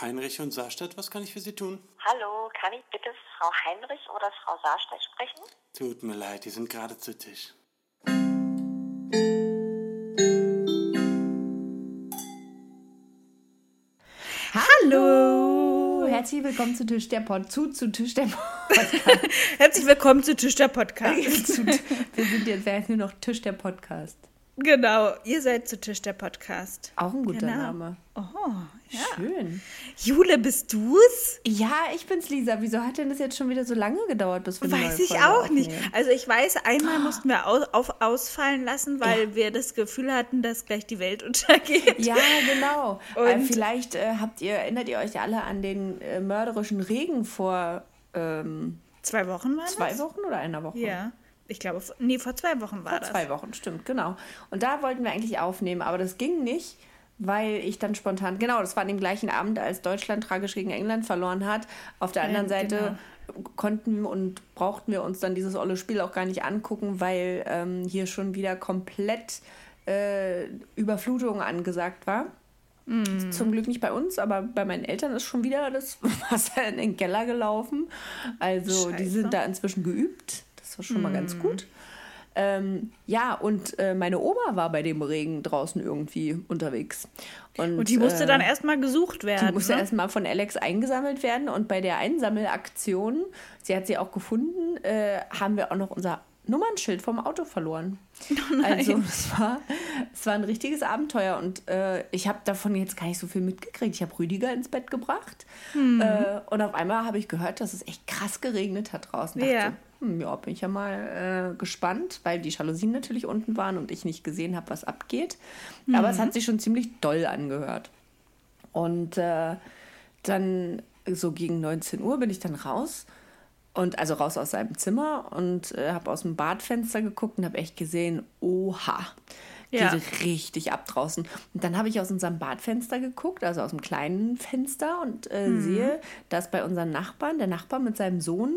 Heinrich und Saarstadt, was kann ich für Sie tun? Hallo, kann ich bitte Frau Heinrich oder Frau Saarstadt sprechen? Tut mir leid, die sind gerade zu Tisch. Hallo! Herzlich willkommen zu Tisch der Pod, zu, zu Tisch der Podcast. Herzlich willkommen zu Tisch der Podcast. Zu- wir sind jetzt wer ist nur noch Tisch der Podcast. genau, ihr seid zu Tisch der Podcast. Auch ein guter Genau. Name. Oh, ja. Schön. Jule, bist du's? Ja, ich bin's Lisa. Wieso hat denn das jetzt schon wieder so lange gedauert, bis wir Weiß ich auch nicht. aufnehmen? Also ich weiß, einmal mussten wir au auf, ausfallen lassen, weil wir das Gefühl hatten, dass gleich die Welt untergeht. Ja, genau. Und- vielleicht äh, habt ihr, erinnert ihr euch alle an den äh, mörderischen Regen vor ähm, Zwei Wochen war zwei das? Wochen oder einer Woche? Ja. Ich glaube, nee, vor zwei Wochen war Vor das. zwei Wochen, stimmt, genau. Und da wollten wir eigentlich aufnehmen, aber das ging nicht, weil ich dann spontan, genau, das war an dem gleichen Abend, als Deutschland tragisch gegen England verloren hat. Auf der anderen Ja, Seite konnten und brauchten wir uns dann dieses olle Spiel auch gar nicht angucken, weil ähm, hier schon wieder komplett äh, Überflutung angesagt war. Mhm. Zum Glück nicht bei uns, aber bei meinen Eltern ist schon wieder das Wasser in den Keller gelaufen. Also die Scheiße. sind da inzwischen geübt. Das war schon mal Mhm. ganz gut. Ähm, ja, und äh, meine Oma war bei dem Regen draußen irgendwie unterwegs. Und, Und die musste äh, dann erstmal gesucht werden. die musste ne? erstmal von Alex eingesammelt werden. Und bei der Einsammelaktion, sie hat sie auch gefunden, äh, haben wir auch noch unser Nummernschild vom Auto verloren. also es war, es war ein richtiges Abenteuer und äh, ich habe davon jetzt gar nicht so viel mitgekriegt. Ich habe Rüdiger ins Bett gebracht Hm. äh, und auf einmal habe ich gehört, dass es echt krass geregnet hat draußen. Dachte, Ja. hm, ja, bin ich ja mal äh, gespannt, weil die Jalousien natürlich unten waren und ich nicht gesehen habe, was abgeht. Aber Mhm. es hat sich schon ziemlich doll angehört. Und äh, dann so gegen 19 Uhr bin ich dann raus und also raus aus seinem Zimmer und äh, habe aus dem Badfenster geguckt und habe echt gesehen, oha, geht Ja. richtig ab draußen. Und dann habe ich aus unserem Badfenster geguckt, also aus dem kleinen Fenster und äh, Mhm. sehe, dass bei unseren Nachbarn, der Nachbar mit seinem Sohn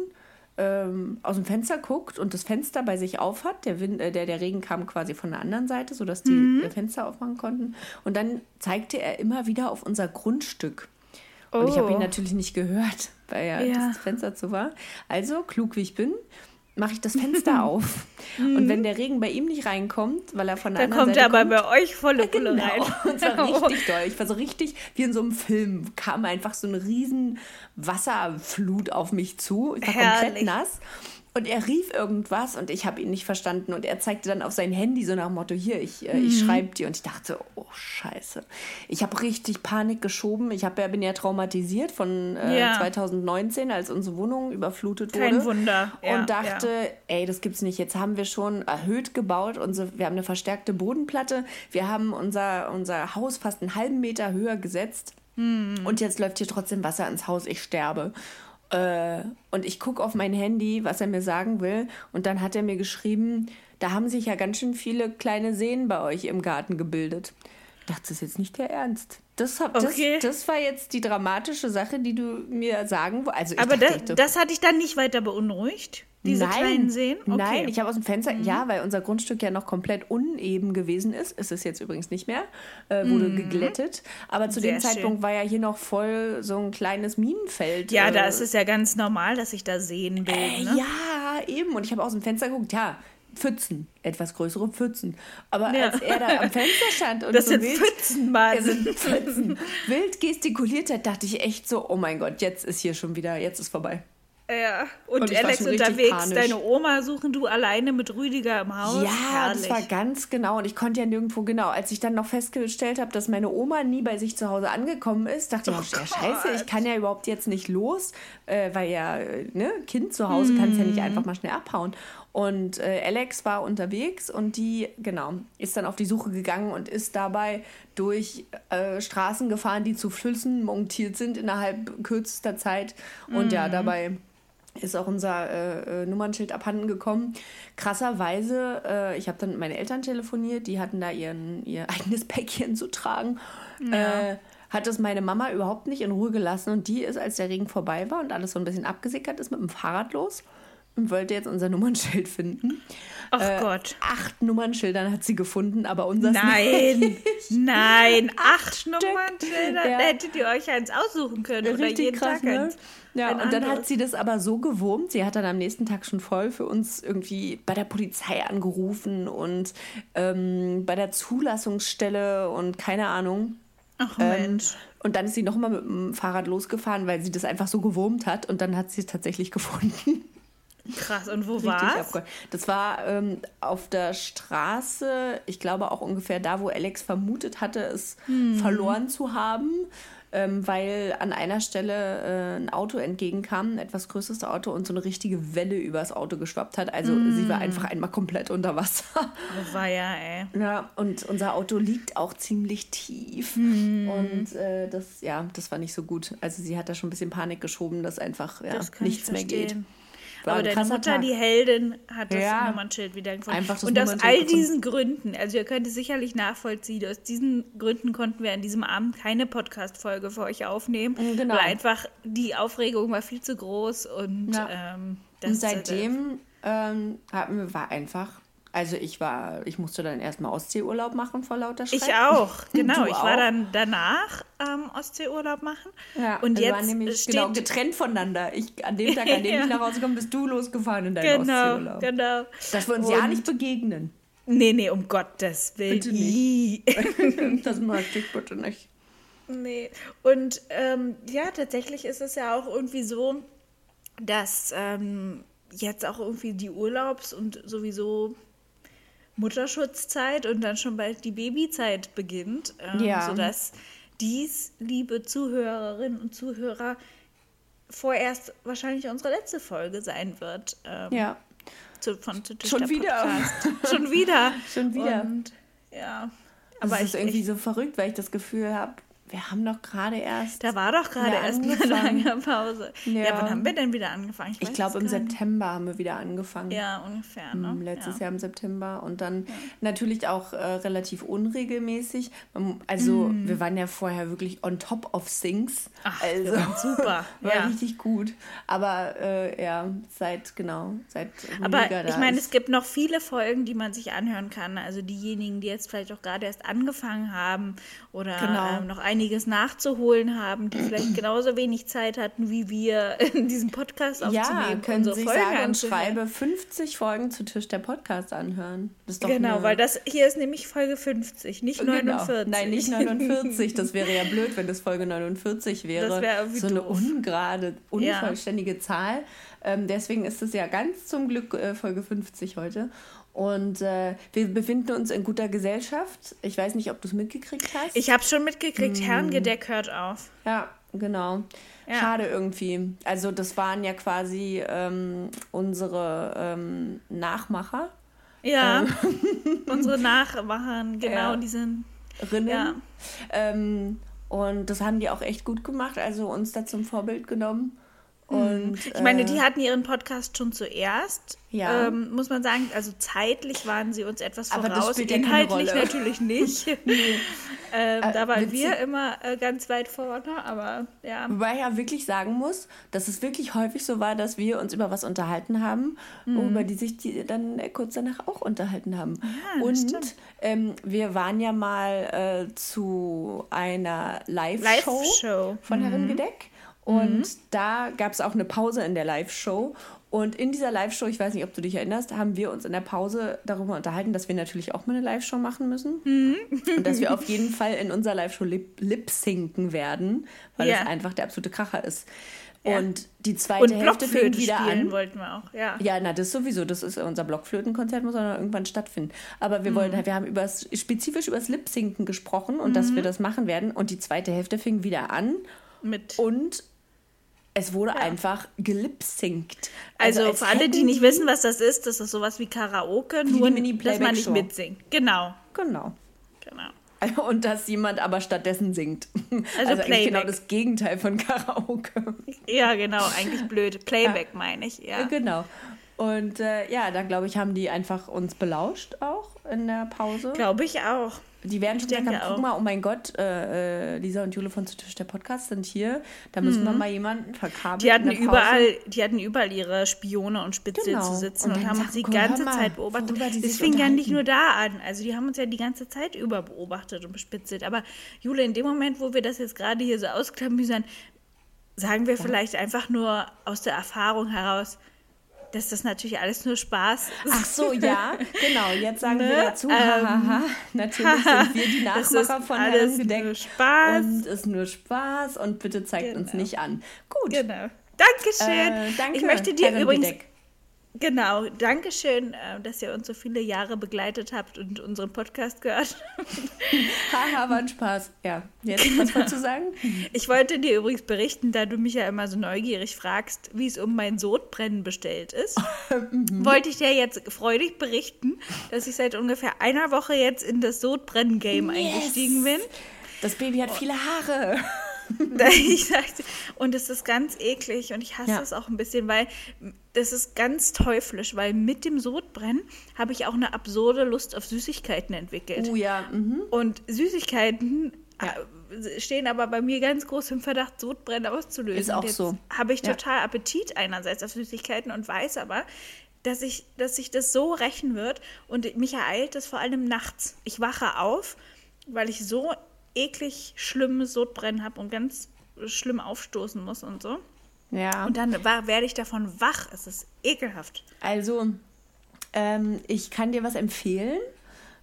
ähm, aus dem Fenster guckt und das Fenster bei sich auf hat. Der, Wind, äh, der, der Regen kam quasi von der anderen Seite, sodass die Mhm. äh, Fenster aufmachen konnten. Und dann zeigte er immer wieder auf unser Grundstück. Und ich habe Oh. ihn natürlich nicht gehört, weil ja, Ja. das Fenster zu war. Also, klug wie ich bin, mache ich das Fenster auf. Und wenn der Regen bei ihm nicht reinkommt, weil er von der Dann anderen kommt Seite er aber bei euch volle Pulle Genau. rein. Und es war richtig doll. Ich war so richtig wie in so einem Film. Kam einfach so eine riesen Wasserflut auf mich zu. Ich war komplett Herrlich. nass. Und er rief irgendwas und ich habe ihn nicht verstanden. Und er zeigte dann auf sein Handy so nach dem Motto, hier, ich, äh, Mhm. ich schreibe dir. Und ich dachte, oh scheiße. Ich habe richtig Panik geschoben. Ich hab ja, bin ja traumatisiert von äh, Ja. 2019, als unsere Wohnung überflutet wurde. Kein Wunder. Ja, und dachte, ey, das gibt's nicht. Jetzt haben wir schon erhöht gebaut. Unsere, wir haben eine verstärkte Bodenplatte. Wir haben unser, unser Haus fast einen halben Meter höher gesetzt. Hm. Und jetzt läuft hier trotzdem Wasser ins Haus. Ich sterbe. Äh, und ich gucke auf mein Handy, was er mir sagen will. Und dann hat er mir geschrieben, da haben sich ja ganz schön viele kleine Seen bei euch im Garten gebildet. Ich dachte, das ist jetzt nicht der Ernst. Das, hab, Okay. das, das war jetzt die dramatische Sache, die du mir sagen wolltest. Also ich Aber dachte, das, das hat dich dann nicht weiter beunruhigt? Diese kleinen Seen? Okay. Mhm. Nein, ich habe aus dem Fenster, ja, weil unser Grundstück ja noch komplett uneben gewesen ist. Ist es jetzt übrigens nicht mehr, äh, wurde geglättet. Aber zu dem Mhm. Sehr Zeitpunkt schön. war ja hier noch voll so ein kleines Minenfeld. ja, äh, da ist es ja ganz normal, dass sich da Seen bilden. äh, Ne? Ja, eben. Und ich habe aus dem Fenster geguckt, ja, Pfützen, etwas größere Pfützen. Aber Ja. als er da am Fenster stand und Das so sind wild, Pfützen, Mann. sind Pfützen, wild gestikuliert hat, dachte ich echt so, oh mein Gott, jetzt ist hier schon wieder, jetzt ist vorbei. Ja. Und, Und Alex unterwegs, panisch. deine Oma suchen, du alleine mit Rüdiger im Haus. Ja, Herrlich. das war ganz genau. Und ich konnte ja nirgendwo genau. Als ich dann noch festgestellt habe, dass meine Oma nie bei sich zu Hause angekommen ist, dachte Oh ich, ja, scheiße, ich kann ja überhaupt jetzt nicht los, äh, weil ja, ne, Kind zu Hause kann es ja nicht einfach mal schnell abhauen. Und äh, Alex war unterwegs und die, genau, ist dann auf die Suche gegangen und ist dabei durch äh, Straßen gefahren, die zu Flüssen montiert sind innerhalb kürzester Zeit. Und Mhm. ja, dabei ist auch unser äh, äh, Nummernschild abhanden gekommen. Krasserweise, äh, ich habe dann mit meinen Eltern telefoniert, die hatten da ihren, ihr eigenes Päckchen zu tragen. Äh, hat es meine Mama überhaupt nicht in Ruhe gelassen und die ist, als der Regen vorbei war und alles so ein bisschen abgesickert ist, mit dem Fahrrad los. Und wollte jetzt unser Nummernschild finden. Ach Äh, Gott. Acht Nummernschildern hat sie gefunden, aber unser Nein, nein, acht Nummernschilder. Ja. Da hättet ihr euch eins aussuchen können oder Richtig jeden krass, Tag ne? eins. Ja, und dann hat anderes. sie das aber so gewurmt. Sie hat dann am nächsten Tag schon voll für uns irgendwie bei der Polizei angerufen und ähm, bei der Zulassungsstelle und keine Ahnung. Ach Ähm, Mensch. und dann ist sie nochmal mit dem Fahrrad losgefahren, weil sie das einfach so gewurmt hat. Und dann hat sie es tatsächlich gefunden. Krass. Und wo war's? Das war ähm, auf der Straße, ich glaube auch ungefähr da, wo Alex vermutet hatte, es Hm. verloren zu haben, ähm, weil an einer Stelle äh, ein Auto entgegenkam, ein etwas größeres Auto und so eine richtige Welle übers Auto geschwappt hat. Also sie Hm. war einfach einmal komplett unter Wasser. Wo war ja, ey. Ja, und unser Auto liegt auch ziemlich tief. Hm. Und äh, das, ja, das war nicht so gut. Also sie hat da schon ein bisschen Panik geschoben, dass einfach ja, Das nichts ich mehr geht. Aber ein deine Mutter, Tag. die Heldin, hat das Ja. Nummernschild wieder gefunden. Einfach das Und aus all diesen Gründen, also ihr könnt es sicherlich nachvollziehen, aus diesen Gründen konnten wir an diesem Abend keine Podcast-Folge für euch aufnehmen. Genau. Weil einfach die Aufregung war viel zu groß und Ja. ähm, Und das seitdem ähm, hatten wir, war einfach, also ich war, ich musste dann erstmal Ostseeurlaub machen vor lauter Schreck. Ich auch, genau. Ich war auch? dann danach ähm, Ostseeurlaub machen. Ja, und jetzt waren nämlich steht genau getrennt voneinander. Ich, an dem Tag, an dem Ja. ich nach Hause gekommen bist du losgefahren in deinen genau, Ostseeurlaub. genau. Dass wir uns ja Und- nicht begegnen. Nee, nee, um Gottes Willen. Bitte nicht. Das möchte ich bitte nicht. Nee. Und ähm, ja, tatsächlich ist es ja auch irgendwie so, dass ähm, jetzt auch irgendwie die Urlaubs- und sowieso Mutterschutzzeit und dann schon bald die Babyzeit beginnt, ähm, Ja. sodass dies, liebe Zuhörerinnen und Zuhörer, vorerst wahrscheinlich unsere letzte Folge sein wird. Ähm, Ja, zu, von zu Schon der wieder. Schon wieder. Schon wieder. Und ja. aber es ist irgendwie so verrückt, weil ich das Gefühl habe, wir haben doch gerade erst. da war doch gerade Ja, erst eine lange Pause. Ja. Ja. wann haben wir denn wieder angefangen? ich weiß glaube, im nicht. September haben wir wieder angefangen. Ja, ungefähr. Ne? Ähm, Letztes ja. Jahr im September und dann natürlich auch äh, relativ unregelmäßig. Also wir waren ja vorher wirklich on top of things. Ach, also super. war ja. richtig gut. Aber äh, ja, seit genau, seit Aber ich meine, es gibt noch viele Folgen, die man sich anhören kann. Also diejenigen, die jetzt vielleicht auch gerade erst angefangen haben oder Genau. ähm, noch einiges nachzuholen haben, die vielleicht genauso wenig Zeit hatten wie wir, in diesem Podcast aufzunehmen. ja, können unsere sich Folgen sagen und schreibe 50 Folgen zu Tisch der Podcast anhören. Genau, weil das hier ist nämlich Folge 50, nicht Genau. 49. Nein, nicht 49. Das wäre ja blöd, wenn das Folge 49 wäre. Das wäre so eine doof. ungerade, Ja. unvollständige Zahl. Ähm, deswegen ist es ja ganz zum Glück äh, Folge 50 heute. Und äh, wir befinden uns in guter Gesellschaft. Ich weiß nicht, ob du es mitgekriegt hast. Ich habe schon mitgekriegt, Hm. Herrengedeck hört auf. ja, genau. Ja. Schade irgendwie. Also das waren ja quasi ähm, unsere ähm, Nachmacher. Ja, unsere Nachmachern, genau, Ja. die sind. Rinnen. Ja. Ähm, und das haben die auch echt gut gemacht, also uns da zum Vorbild genommen. Und, Ich meine, äh, die hatten ihren Podcast schon zuerst. Ja. Ähm, muss man sagen, also zeitlich waren sie uns etwas Aber das voraus. ja keine Inhaltlich natürlich nicht. ähm, da waren wir immer äh, ganz weit vorne, aber ja. Wobei ich ja wirklich sagen muss, dass es wirklich häufig so war, dass wir uns über was unterhalten haben, Mhm. über die sich die dann äh, kurz danach auch unterhalten haben. das Und stimmt. ähm, wir waren ja mal äh, zu einer Live-Show Live-Show. von Herren Gedeck. Und da gab es auch eine Pause in der Live-Show. Und in dieser Live-Show, ich weiß nicht, ob du dich erinnerst, haben wir uns in der Pause darüber unterhalten, dass wir natürlich auch mal eine Live-Show machen müssen. Und dass wir auf jeden Fall in unserer Live-Show lip- lip-sinken werden, weil Ja. das einfach der absolute Kracher ist. Ja. Und die zweite Und Hälfte fing Blockflöte wieder an. wollten wir auch, ja. Ja, na, das sowieso. Das ist unser Blockflötenkonzert, muss dann irgendwann stattfinden. Aber wir wollten, wir haben übers, spezifisch über das Lip-Sinken gesprochen und dass wir das machen werden. Und die zweite Hälfte fing wieder an Mit und es wurde einfach gelipsinkt. Also, als für alle, die nicht wissen, was das ist, das ist sowas wie Karaoke, die nur Mini-Playback dass man nicht mitsingt. Genau, Genau. genau. Und dass jemand aber stattdessen singt. Also eigentlich Playback. genau das Gegenteil von Karaoke. Ja, genau, eigentlich blöd. Playback meine ich, ja. Genau. Und äh, ja, da glaube ich, haben die einfach uns belauscht auch in der Pause. Glaube ich auch. Die werden schon sagen, guck mal, oh mein Gott, äh, äh, Lisa und Jule von Zu Tisch der Podcast sind hier. Da müssen wir mal jemanden verkabeln. Mhm. Die hatten überall, die hatten überall ihre Spione und Spitzel Genau. zu sitzen Und und, haben uns die ganze mal, Zeit beobachtet. sich fing ja nicht nur da an. Also die haben uns ja die ganze Zeit über beobachtet und bespitzelt. Aber Jule, in dem Moment, wo wir das jetzt gerade hier so ausklamüsern, sagen wir vielleicht einfach nur aus der Erfahrung heraus, dass das natürlich alles nur Spaß ist. Ach so, ja, genau. Jetzt sagen wir Ne? dazu, Ähm, hahaha, natürlich sind wir die Nachmacher von alles Herren nur gedeckt. Spaß. Und ist nur Spaß und bitte zeigt uns Genau. nicht an. Gut. Genau. Dankeschön. Äh, danke, ich möchte dir Herren übrigens Gedeck. Genau, Dankeschön, äh, dass ihr uns so viele Jahre begleitet habt und unseren Podcast gehört. Haha, war ein Spaß. Ja, jetzt was wolltest du sagen? Ich wollte dir übrigens berichten, da du mich ja immer so neugierig fragst, wie es um mein Sodbrennen bestellt ist, wollte ich dir jetzt freudig berichten, dass ich seit ungefähr einer Woche jetzt in das Sodbrennen-Game eingestiegen bin. Das Baby hat viele Haare. ich sagte, und es ist ganz eklig und ich hasse Ja. es auch ein bisschen, weil das ist ganz teuflisch, weil mit dem Sodbrennen habe ich auch eine absurde Lust auf Süßigkeiten entwickelt. Oh ja, mhm. Und Süßigkeiten äh, stehen aber bei mir ganz groß im Verdacht, Sodbrennen auszulösen. Ist auch jetzt so. Habe ich Ja. total Appetit einerseits auf Süßigkeiten und weiß aber, dass ich, dass sich das so rächen wird und mich ereilt das vor allem nachts. Ich wache auf, weil ich so eklig schlimmes Sodbrennen habe und ganz schlimm aufstoßen muss und so. Ja. Und dann war, werde ich davon wach. Es ist ekelhaft. Also, ähm, ich kann dir was empfehlen.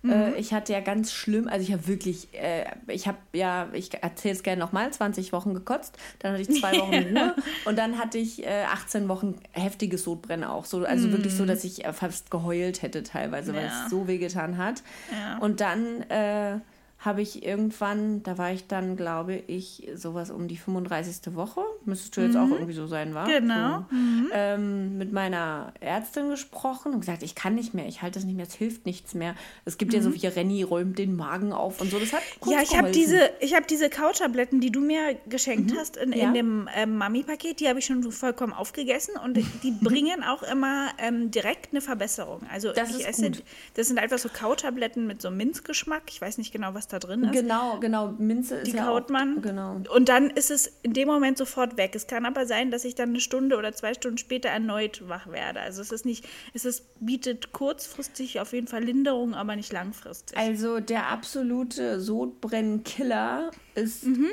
Äh, ich hatte ja ganz schlimm, also ich habe wirklich, äh, ich habe ja, ich erzähle es gerne nochmal, 20 Wochen gekotzt, dann hatte ich zwei Wochen Ruhe und dann hatte ich äh, 18 Wochen heftiges Sodbrennen auch. So, also wirklich so, dass ich äh, fast geheult hätte teilweise, weil Ja. es so wehgetan hat. Ja. Und dann äh, habe ich irgendwann, da war ich dann, glaube ich, sowas um die 35. Woche, müsstest du jetzt auch irgendwie so sein, war? Genau. So, ähm, mit meiner Ärztin gesprochen und gesagt, ich kann nicht mehr, ich halte das nicht mehr, es hilft nichts mehr. Es gibt ja so wie Renny räumt den Magen auf und so. Das hat Ja, ich habe diese, ich habe diese Couchtabletten, die du mir geschenkt hast in, Ja. in dem ähm, Mami-Paket, die habe ich schon vollkommen aufgegessen und die bringen auch immer ähm, direkt eine Verbesserung. Also Das ich ist esse, gut. das sind einfach so Couchtabletten mit so Minzgeschmack. Ich weiß nicht genau, was da drin ist. Genau, genau, Minze ist Die ja kaut auch, man. Genau. Und dann ist es in dem Moment sofort weg. Es kann aber sein, dass ich dann eine Stunde oder zwei Stunden später erneut wach werde. Also es ist nicht, es ist, bietet kurzfristig auf jeden Fall Linderung, aber nicht langfristig. Also der absolute Sodbrennkiller ist Mhm.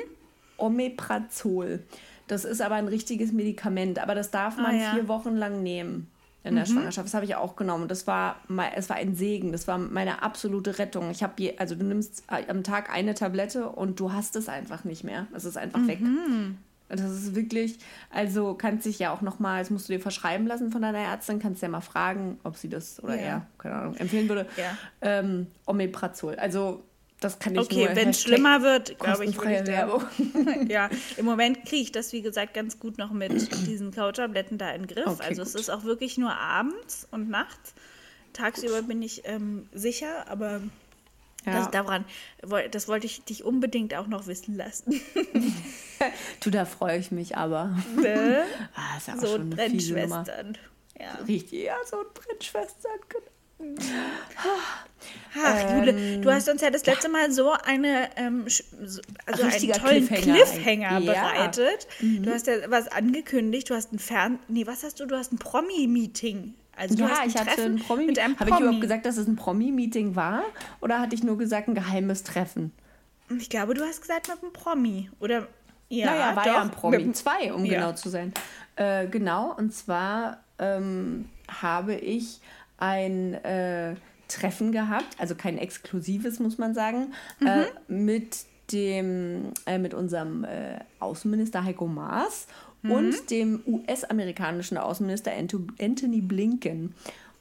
Omeprazol. Das ist aber ein richtiges Medikament, aber das darf man Ah, ja. Mhm. vier Wochen lang nehmen in der Schwangerschaft. Das habe ich auch genommen. Das war, es war ein Segen. Das war meine absolute Rettung. Ich habe, je- also du nimmst am Tag eine Tablette und du hast es einfach nicht mehr. Es ist einfach weg. Das ist wirklich, also kannst dich ja auch noch mal, das musst du dir verschreiben lassen von deiner Ärztin, kannst ja mal fragen, ob sie das oder Ja. er, keine Ahnung, empfehlen würde. Ja. Ähm, Omeprazol. Also das kann ich Okay, wenn es schlimmer wird, glaube ich, würde ich Werbung. Ja, im Moment kriege ich das, wie gesagt, ganz gut noch mit diesen Couchtabletten da in den Griff. Okay, also es gut. ist auch wirklich nur abends und nachts. Tagsüber bin ich ähm, sicher, aber Ja. das, daran, das wollte ich dich unbedingt auch noch wissen lassen. Du, da freue ich mich aber. Ne? Ah, ist ja so Nummer. Brennschwestern. Ja. Richtig, ja, so ein Brennschwestern. genau. Ach, Ähm, Jule, du hast uns ja das letzte Mal so eine, ähm, also einen tollen Cliffhanger Cliffhanger, eigentlich. Ja. Mhm. bereitet. Du hast ja was angekündigt, du hast ein Fern... Nee, was hast du? Du hast ein Promi-Meeting. Also Ja, ich hatte Treffen ein Promi. mit einem Habe Promi. ich überhaupt gesagt, dass es ein Promi-Meeting war? Oder hatte ich nur gesagt, ein geheimes Treffen? Ich glaube, du hast gesagt mit einem Promi. Oder... Ja, naja, war doch, ja ein Promi. Zwei, um Ja. genau zu sein. Äh, genau, und zwar ähm, habe ich ein äh, Treffen gehabt, also kein exklusives, muss man sagen, äh, mit dem, äh, mit unserem äh, Außenminister Heiko Maas und dem US-amerikanischen Außenminister Anthony Blinken.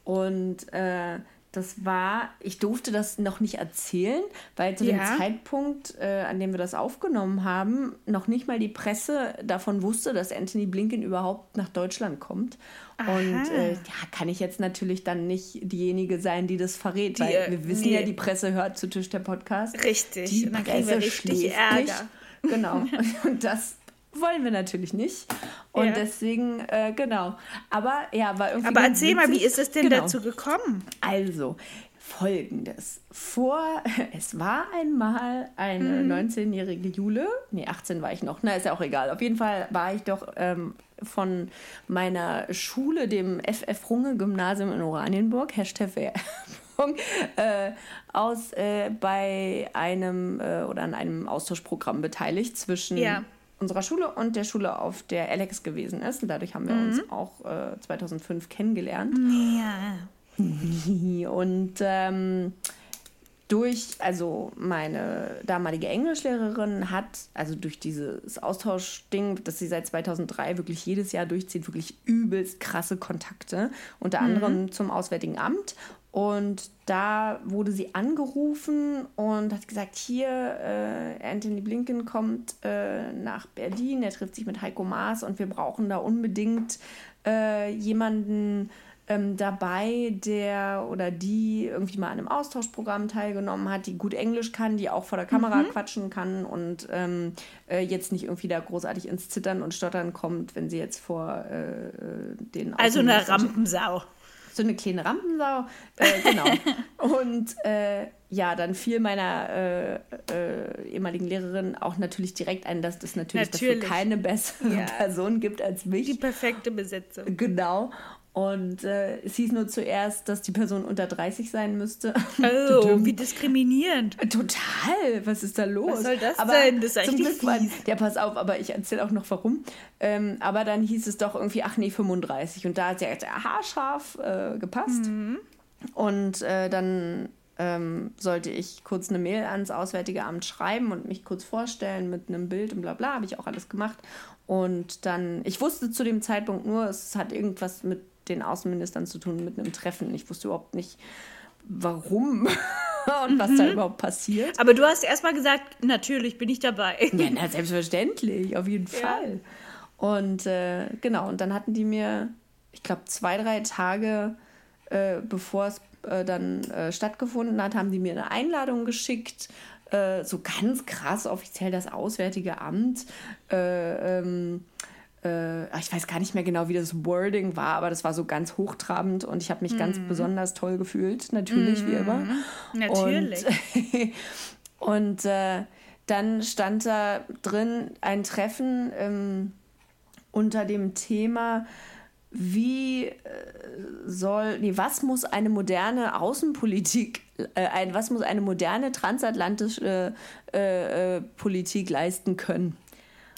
Und äh, das war, ich durfte das noch nicht erzählen, weil zu dem Ja. Zeitpunkt, äh, an dem wir das aufgenommen haben, noch nicht mal die Presse davon wusste, dass Anthony Blinken überhaupt nach Deutschland kommt. Und äh, ja, kann ich jetzt natürlich dann nicht diejenige sein, die das verrät, weil äh, wir wissen nee. ja, die Presse hört zu Tisch der Podcast. Richtig, Die und dann kriegen wir Presse richtig Ärger. Nicht. Genau. Und das wollen wir natürlich nicht. Und Ja. deswegen, äh, genau. Aber ja, war irgendwie. Aber erzähl mal, wie ist es denn Genau. dazu gekommen? Also, folgendes. Vor, es war einmal eine 19-jährige Jule, nee, 18 war ich noch, na, ist ja auch egal. Auf jeden Fall war ich doch ähm, von meiner Schule, dem FF Runge Gymnasium in Oranienburg, Hashtag Werbung, äh, aus äh, bei einem äh, oder an einem Austauschprogramm beteiligt zwischen Ja. Unserer Schule und der Schule, auf der Alex gewesen ist. Und dadurch haben wir uns auch äh, 2005 kennengelernt. Ja. Und ähm, durch, also meine damalige Englischlehrerin hat, also durch dieses Austauschding, das sie seit 2003 wirklich jedes Jahr durchzieht, wirklich übelst krasse Kontakte, unter anderem zum Auswärtigen Amt. Und da wurde sie angerufen und hat gesagt, hier, äh, Anthony Blinken kommt äh, nach Berlin, er trifft sich mit Heiko Maas und wir brauchen da unbedingt äh, jemanden, ähm, dabei, der oder die irgendwie mal an einem Austauschprogramm teilgenommen hat, die gut Englisch kann, die auch vor der Kamera quatschen kann und ähm, äh, jetzt nicht irgendwie da großartig ins Zittern und Stottern kommt, wenn sie jetzt vor äh, äh, den Also eine Rampensau. So eine kleine Rampensau. Äh, genau. und äh, ja, dann fiel meiner äh, äh, ehemaligen Lehrerin auch natürlich direkt ein, dass es natürlich, Natürlich. dafür keine bessere Ja. Person gibt als mich. Die perfekte Besetzung. Genau. Und äh, es hieß nur zuerst, dass die Person unter 30 sein müsste. Oh, wie diskriminierend. Total, was ist da los? Was soll das aber denn? Das ist zum eigentlich Glück war, fies. Ja, pass auf, aber ich erzähle auch noch warum. Ähm, aber dann hieß es doch irgendwie, ach nee, 35. Und da hat sie jetzt haarscharf äh, gepasst. Mhm. Und äh, dann ähm, sollte ich kurz eine Mail ans Auswärtige Amt schreiben und mich kurz vorstellen mit einem Bild und bla bla, habe ich auch alles gemacht. Und dann, ich wusste zu dem Zeitpunkt nur, es hat irgendwas mit den Außenministern zu tun, mit einem Treffen. Ich wusste überhaupt nicht, warum und was Mhm. da überhaupt passiert. Aber du hast erstmal gesagt, natürlich bin ich dabei. Ja, na, selbstverständlich, auf jeden Ja. Fall. Und äh, genau, und dann hatten die mir, ich glaube, zwei, drei Tage äh, bevor es äh, dann äh, stattgefunden hat, haben die mir eine Einladung geschickt. Äh, so ganz krass offiziell das Auswärtige Amt. Äh, ähm, äh, ach, ich weiß gar nicht mehr genau, wie das Wording war, aber das war so ganz hochtrabend und ich habe mich ganz besonders toll gefühlt, natürlich, wie immer. Natürlich. Und, und äh, dann stand da drin ein Treffen ähm, unter dem Thema, wie äh, soll, nee, was muss eine moderne Außenpolitik, äh, ein, was muss eine moderne transatlantische äh, äh, Politik leisten können?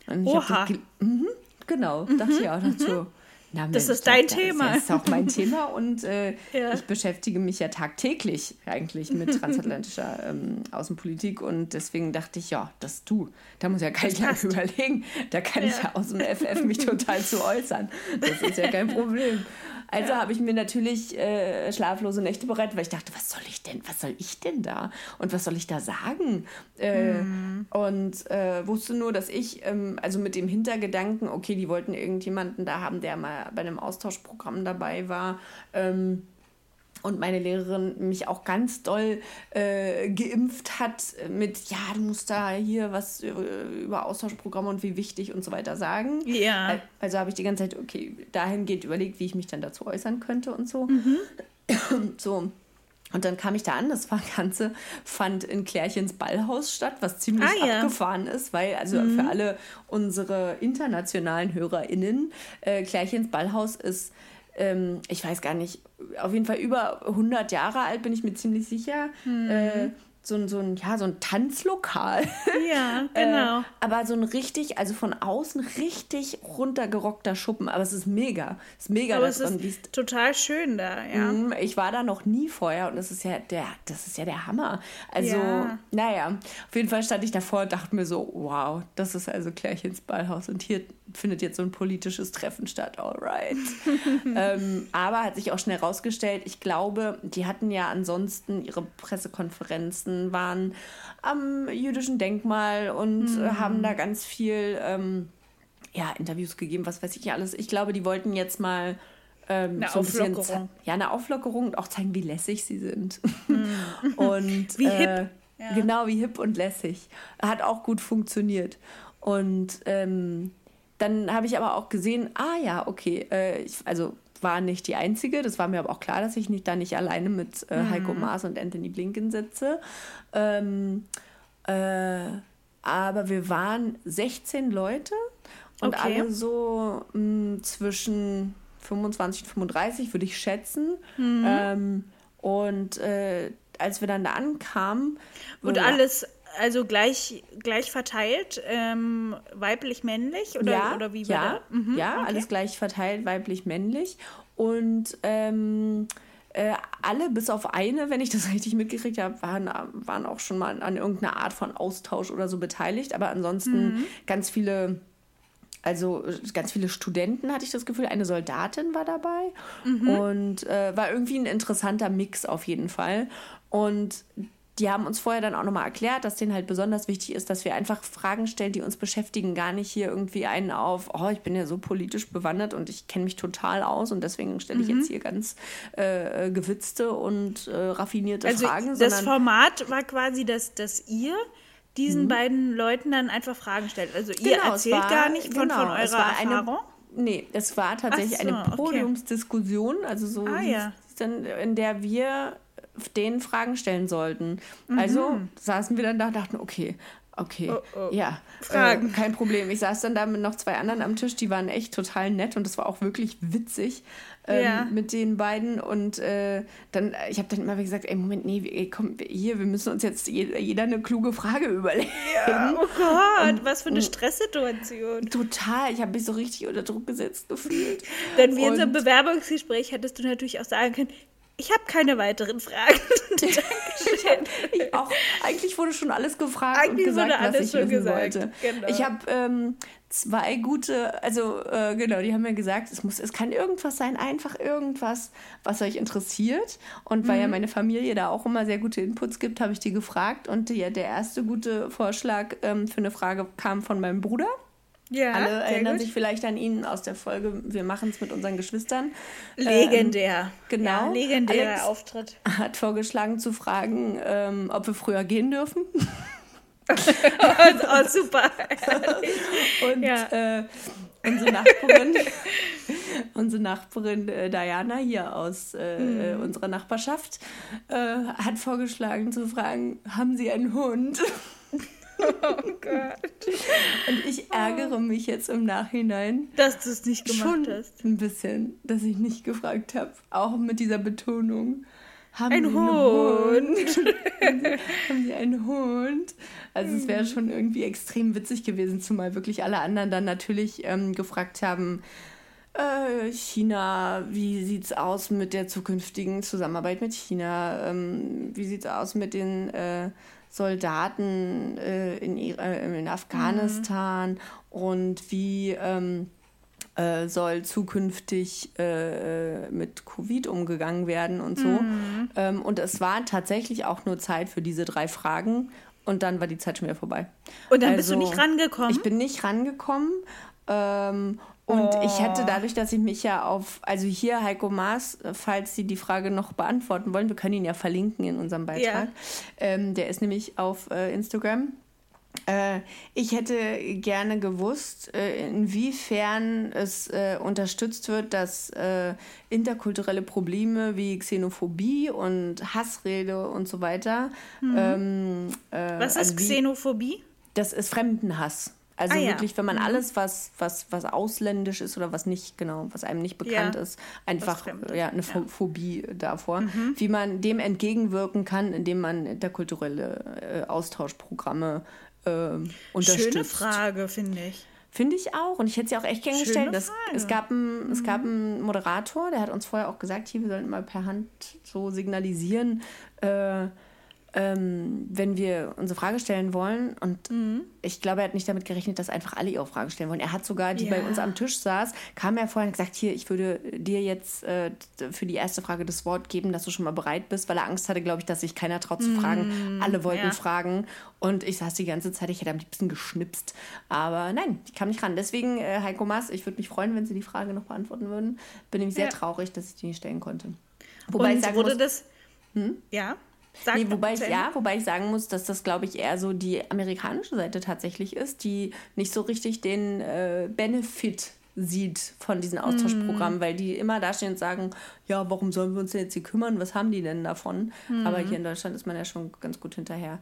Und ich hab Oha. das gel- mhm, genau, dachte ich auch dazu. Na, Das Mensch, ist dein das Thema. Das ist auch mein Thema und äh, Ja. ich beschäftige mich ja tagtäglich eigentlich mit transatlantischer ähm, Außenpolitik und deswegen dachte ich, ja, das du, da muss ja gar nicht lange überlegen, da kann ich ja aus dem FF mich total zu äußern. Das ist ja kein Problem. Also habe ich mir natürlich äh, schlaflose Nächte bereitet, weil ich dachte, was soll ich denn, was soll ich denn da und was soll ich da sagen? Äh, Und äh, wusste nur, dass ich, ähm, also mit dem Hintergedanken, okay, die wollten irgendjemanden da haben, der mal bei einem Austauschprogramm dabei war. Ähm, und meine Lehrerin mich auch ganz doll äh, geimpft hat mit, ja, du musst da hier was äh, über Austauschprogramme und wie wichtig und so weiter sagen. Ja. Al- Also habe ich die ganze Zeit, okay, dahingehend überlegt, wie ich mich dann dazu äußern könnte und so. So. Und dann kam ich da an, das Ganze fand in Klärchens Ballhaus statt, was ziemlich Ah, ja. abgefahren ist, weil also für alle unsere internationalen HörerInnen, äh, Klärchens Ballhaus ist, ähm, ich weiß gar nicht, auf jeden Fall über 100 Jahre alt, bin ich mir ziemlich sicher. Äh, so, ein- so, ein, ja, so ein Tanzlokal. Ja, genau. Äh, aber so ein richtig, also von außen richtig runtergerockter Schuppen. Aber es ist mega. Es ist mega, Aber dass es ist liest. total schön da, ja. Mm, Ich war da noch nie vorher und das ist ja der, das ist ja der Hammer. Also, Ja. naja, auf jeden Fall stand ich davor und dachte mir so, wow, das ist also Klärchens Ballhaus und hier findet jetzt so ein politisches Treffen statt, alright. ähm, aber hat sich auch schnell rausgestellt, ich glaube, die hatten ja ansonsten ihre Pressekonferenzen, waren am jüdischen Denkmal und äh, haben da ganz viel ähm, ja, Interviews gegeben, was weiß ich alles. Ich glaube, die wollten jetzt mal ähm, Eine so ein bisschen Auflockerung. ze- ja, eine Auflockerung und auch zeigen, wie lässig sie sind. und Wie hip. äh, Genau, wie hip und lässig. Hat auch gut funktioniert. Und ähm, dann habe ich aber auch gesehen, ah ja, okay, äh, ich, also war nicht die einzige. Das war mir aber auch klar, dass ich nicht, da nicht alleine mit äh, Heiko Maas und Anthony Blinken sitze. Ähm, äh, aber wir waren 16 Leute und Okay. alle so mh, zwischen 25 und 35, würde ich schätzen. Ähm, und äh, als wir dann da ankamen, Und wurde- alles also gleich, gleich verteilt, ähm, weiblich, männlich oder, ja, oder wie ja, war der? Mhm, ja, okay. alles gleich verteilt, weiblich, männlich. Und ähm, äh, alle, bis auf eine, wenn ich das richtig mitgekriegt habe, waren, waren auch schon mal an irgendeiner Art von Austausch oder so beteiligt. Aber ansonsten Mhm. ganz viele, also ganz viele Studenten hatte ich das Gefühl. Eine Soldatin war dabei Mhm. und äh, war irgendwie ein interessanter Mix auf jeden Fall. Und die haben uns vorher dann auch nochmal erklärt, dass denen halt besonders wichtig ist, dass wir einfach Fragen stellen, die uns beschäftigen, gar nicht hier irgendwie einen auf, oh, ich bin ja so politisch bewandert und ich kenne mich total aus und deswegen stelle ich Mhm. jetzt hier ganz äh, äh, gewitzte und äh, raffinierte Also Fragen. das Format war quasi, dass, dass ihr diesen beiden Leuten dann einfach Fragen stellt. Also ihr Mhm. Genau, erzählt war- gar nicht von, genau, von eurer war eine- Erfahrung. Nee, es war tatsächlich so, eine. Podiumsdiskussion, also so, Ah, ja. dann, in der wir denen Fragen stellen sollten. Mhm. Also saßen wir dann da und dachten, okay, okay, Oh, oh. ja, Fragen. Äh, kein Problem. Ich saß dann da mit noch zwei anderen am Tisch, die waren echt total nett und das war auch wirklich witzig ähm, Ja. mit den beiden und äh, dann, ich habe dann immer gesagt, ey, Moment, nee, ey, komm, hier, wir müssen uns jetzt je- jeder eine kluge Frage überlegen. Oh Gott, was für eine Stresssituation. Total, ich habe mich so richtig unter Druck gesetzt gefühlt. Denn wie in so einem Und- Bewerbungsgespräch hättest du natürlich auch sagen können, ich habe keine weiteren Fragen. Dankeschön. Ich auch, eigentlich wurde schon alles gefragt Eigentlich und gesagt, wurde alles was ich schon gesagt, wollte. genau. Ich habe ähm, zwei gute, also äh, genau, die haben mir gesagt, es muss, es kann irgendwas sein, einfach irgendwas, was euch interessiert. Und weil Mhm. ja meine Familie da auch immer sehr gute Inputs gibt, habe ich die gefragt. Und ja, der erste gute Vorschlag ähm, für eine Frage kam von meinem Bruder. Ja, Alle erinnern gut. sich vielleicht an ihn aus der Folge Wir machen es mit unseren Geschwistern. Legendär. genau. Ja, legendärer Alex- Auftritt. Hat vorgeschlagen zu fragen, ähm, ob wir früher gehen dürfen. Oh, super. Und Ja. äh, unsere Nachbarin, unsere Nachbarin äh, Diana hier aus äh, Mhm. äh, unserer Nachbarschaft äh, hat vorgeschlagen zu fragen, haben Sie einen Hund? Oh Gott. Und ich ärgere mich jetzt im Nachhinein Dass du es nicht gemacht schon hast. ein bisschen, dass ich nicht gefragt habe, auch mit dieser Betonung. Haben Ein Sie einen Hund. haben, Sie, einen Hund? Also es wäre schon irgendwie extrem witzig gewesen, zumal wirklich alle anderen dann natürlich ähm, gefragt haben, äh, China, wie sieht's aus mit der zukünftigen Zusammenarbeit mit China? Ähm, wie sieht's aus mit den äh, Soldaten äh, in, äh, in Afghanistan? Und wie ähm, äh, soll zukünftig äh, äh, mit Covid umgegangen werden und so? Ähm, und es war tatsächlich auch nur Zeit für diese drei Fragen. Und dann war die Zeit schon wieder vorbei. Und dann bist du Also, nicht rangekommen? Ich bin nicht rangekommen. Ähm, und ich hätte dadurch, dass ich mich ja auf, also hier Heiko Maas, äh, falls Sie die Frage noch beantworten wollen, wir können ihn ja verlinken in unserem Beitrag. Ähm, der ist nämlich auf äh, Instagram. Äh, ich hätte gerne gewusst, äh, inwiefern es äh, unterstützt wird, dass äh, interkulturelle Probleme wie Xenophobie und Hassrede und so weiter. Ähm, äh, Was ist also Xenophobie? das ist Fremdenhass. Also Ah, ja. wirklich, wenn man alles, was, was, was ausländisch ist oder was nicht, genau, was einem nicht bekannt Ja, ist, einfach ja, eine ja. Mhm. Pho- Phobie davor, wie man dem entgegenwirken kann, indem man interkulturelle äh, Austauschprogramme äh, unterstützt. Schöne Frage, finde ich. Finde ich auch. Und ich hätte sie auch echt gern Schöne gestellt. Das. Mhm. es, gab einen, es gab einen Moderator, der hat uns vorher auch gesagt, hier, wir sollten mal per Hand so signalisieren, äh, ähm, wenn wir unsere Frage stellen wollen. Und Mhm. ich glaube, er hat nicht damit gerechnet, dass einfach alle ihre Frage stellen wollen. Er hat sogar, die Ja. bei uns am Tisch saß, kam er vorher und gesagt, hier, ich würde dir jetzt äh, für die erste Frage das Wort geben, dass du schon mal bereit bist, weil er Angst hatte, glaube ich, dass sich keiner traut zu fragen. Alle wollten Mhm. ja. fragen. Und ich saß die ganze Zeit, ich hätte am liebsten geschnipst. Aber nein, ich kam nicht ran. Deswegen, äh, Heiko Maas, ich würde mich freuen, wenn Sie die Frage noch beantworten würden. Bin nämlich sehr Ja. traurig, dass ich die nicht stellen konnte. Wobei Und ich sagen wurde muss, das. Ja. Sag Nee, wobei ich, ja, wobei ich sagen muss, dass das, glaube ich, eher so die amerikanische Seite tatsächlich ist, die nicht so richtig den äh, Benefit sieht von diesen Austauschprogrammen, weil die immer dastehen und sagen, ja, warum sollen wir uns denn jetzt hier kümmern? Was haben die denn davon? Aber hier in Deutschland ist man ja schon ganz gut hinterher.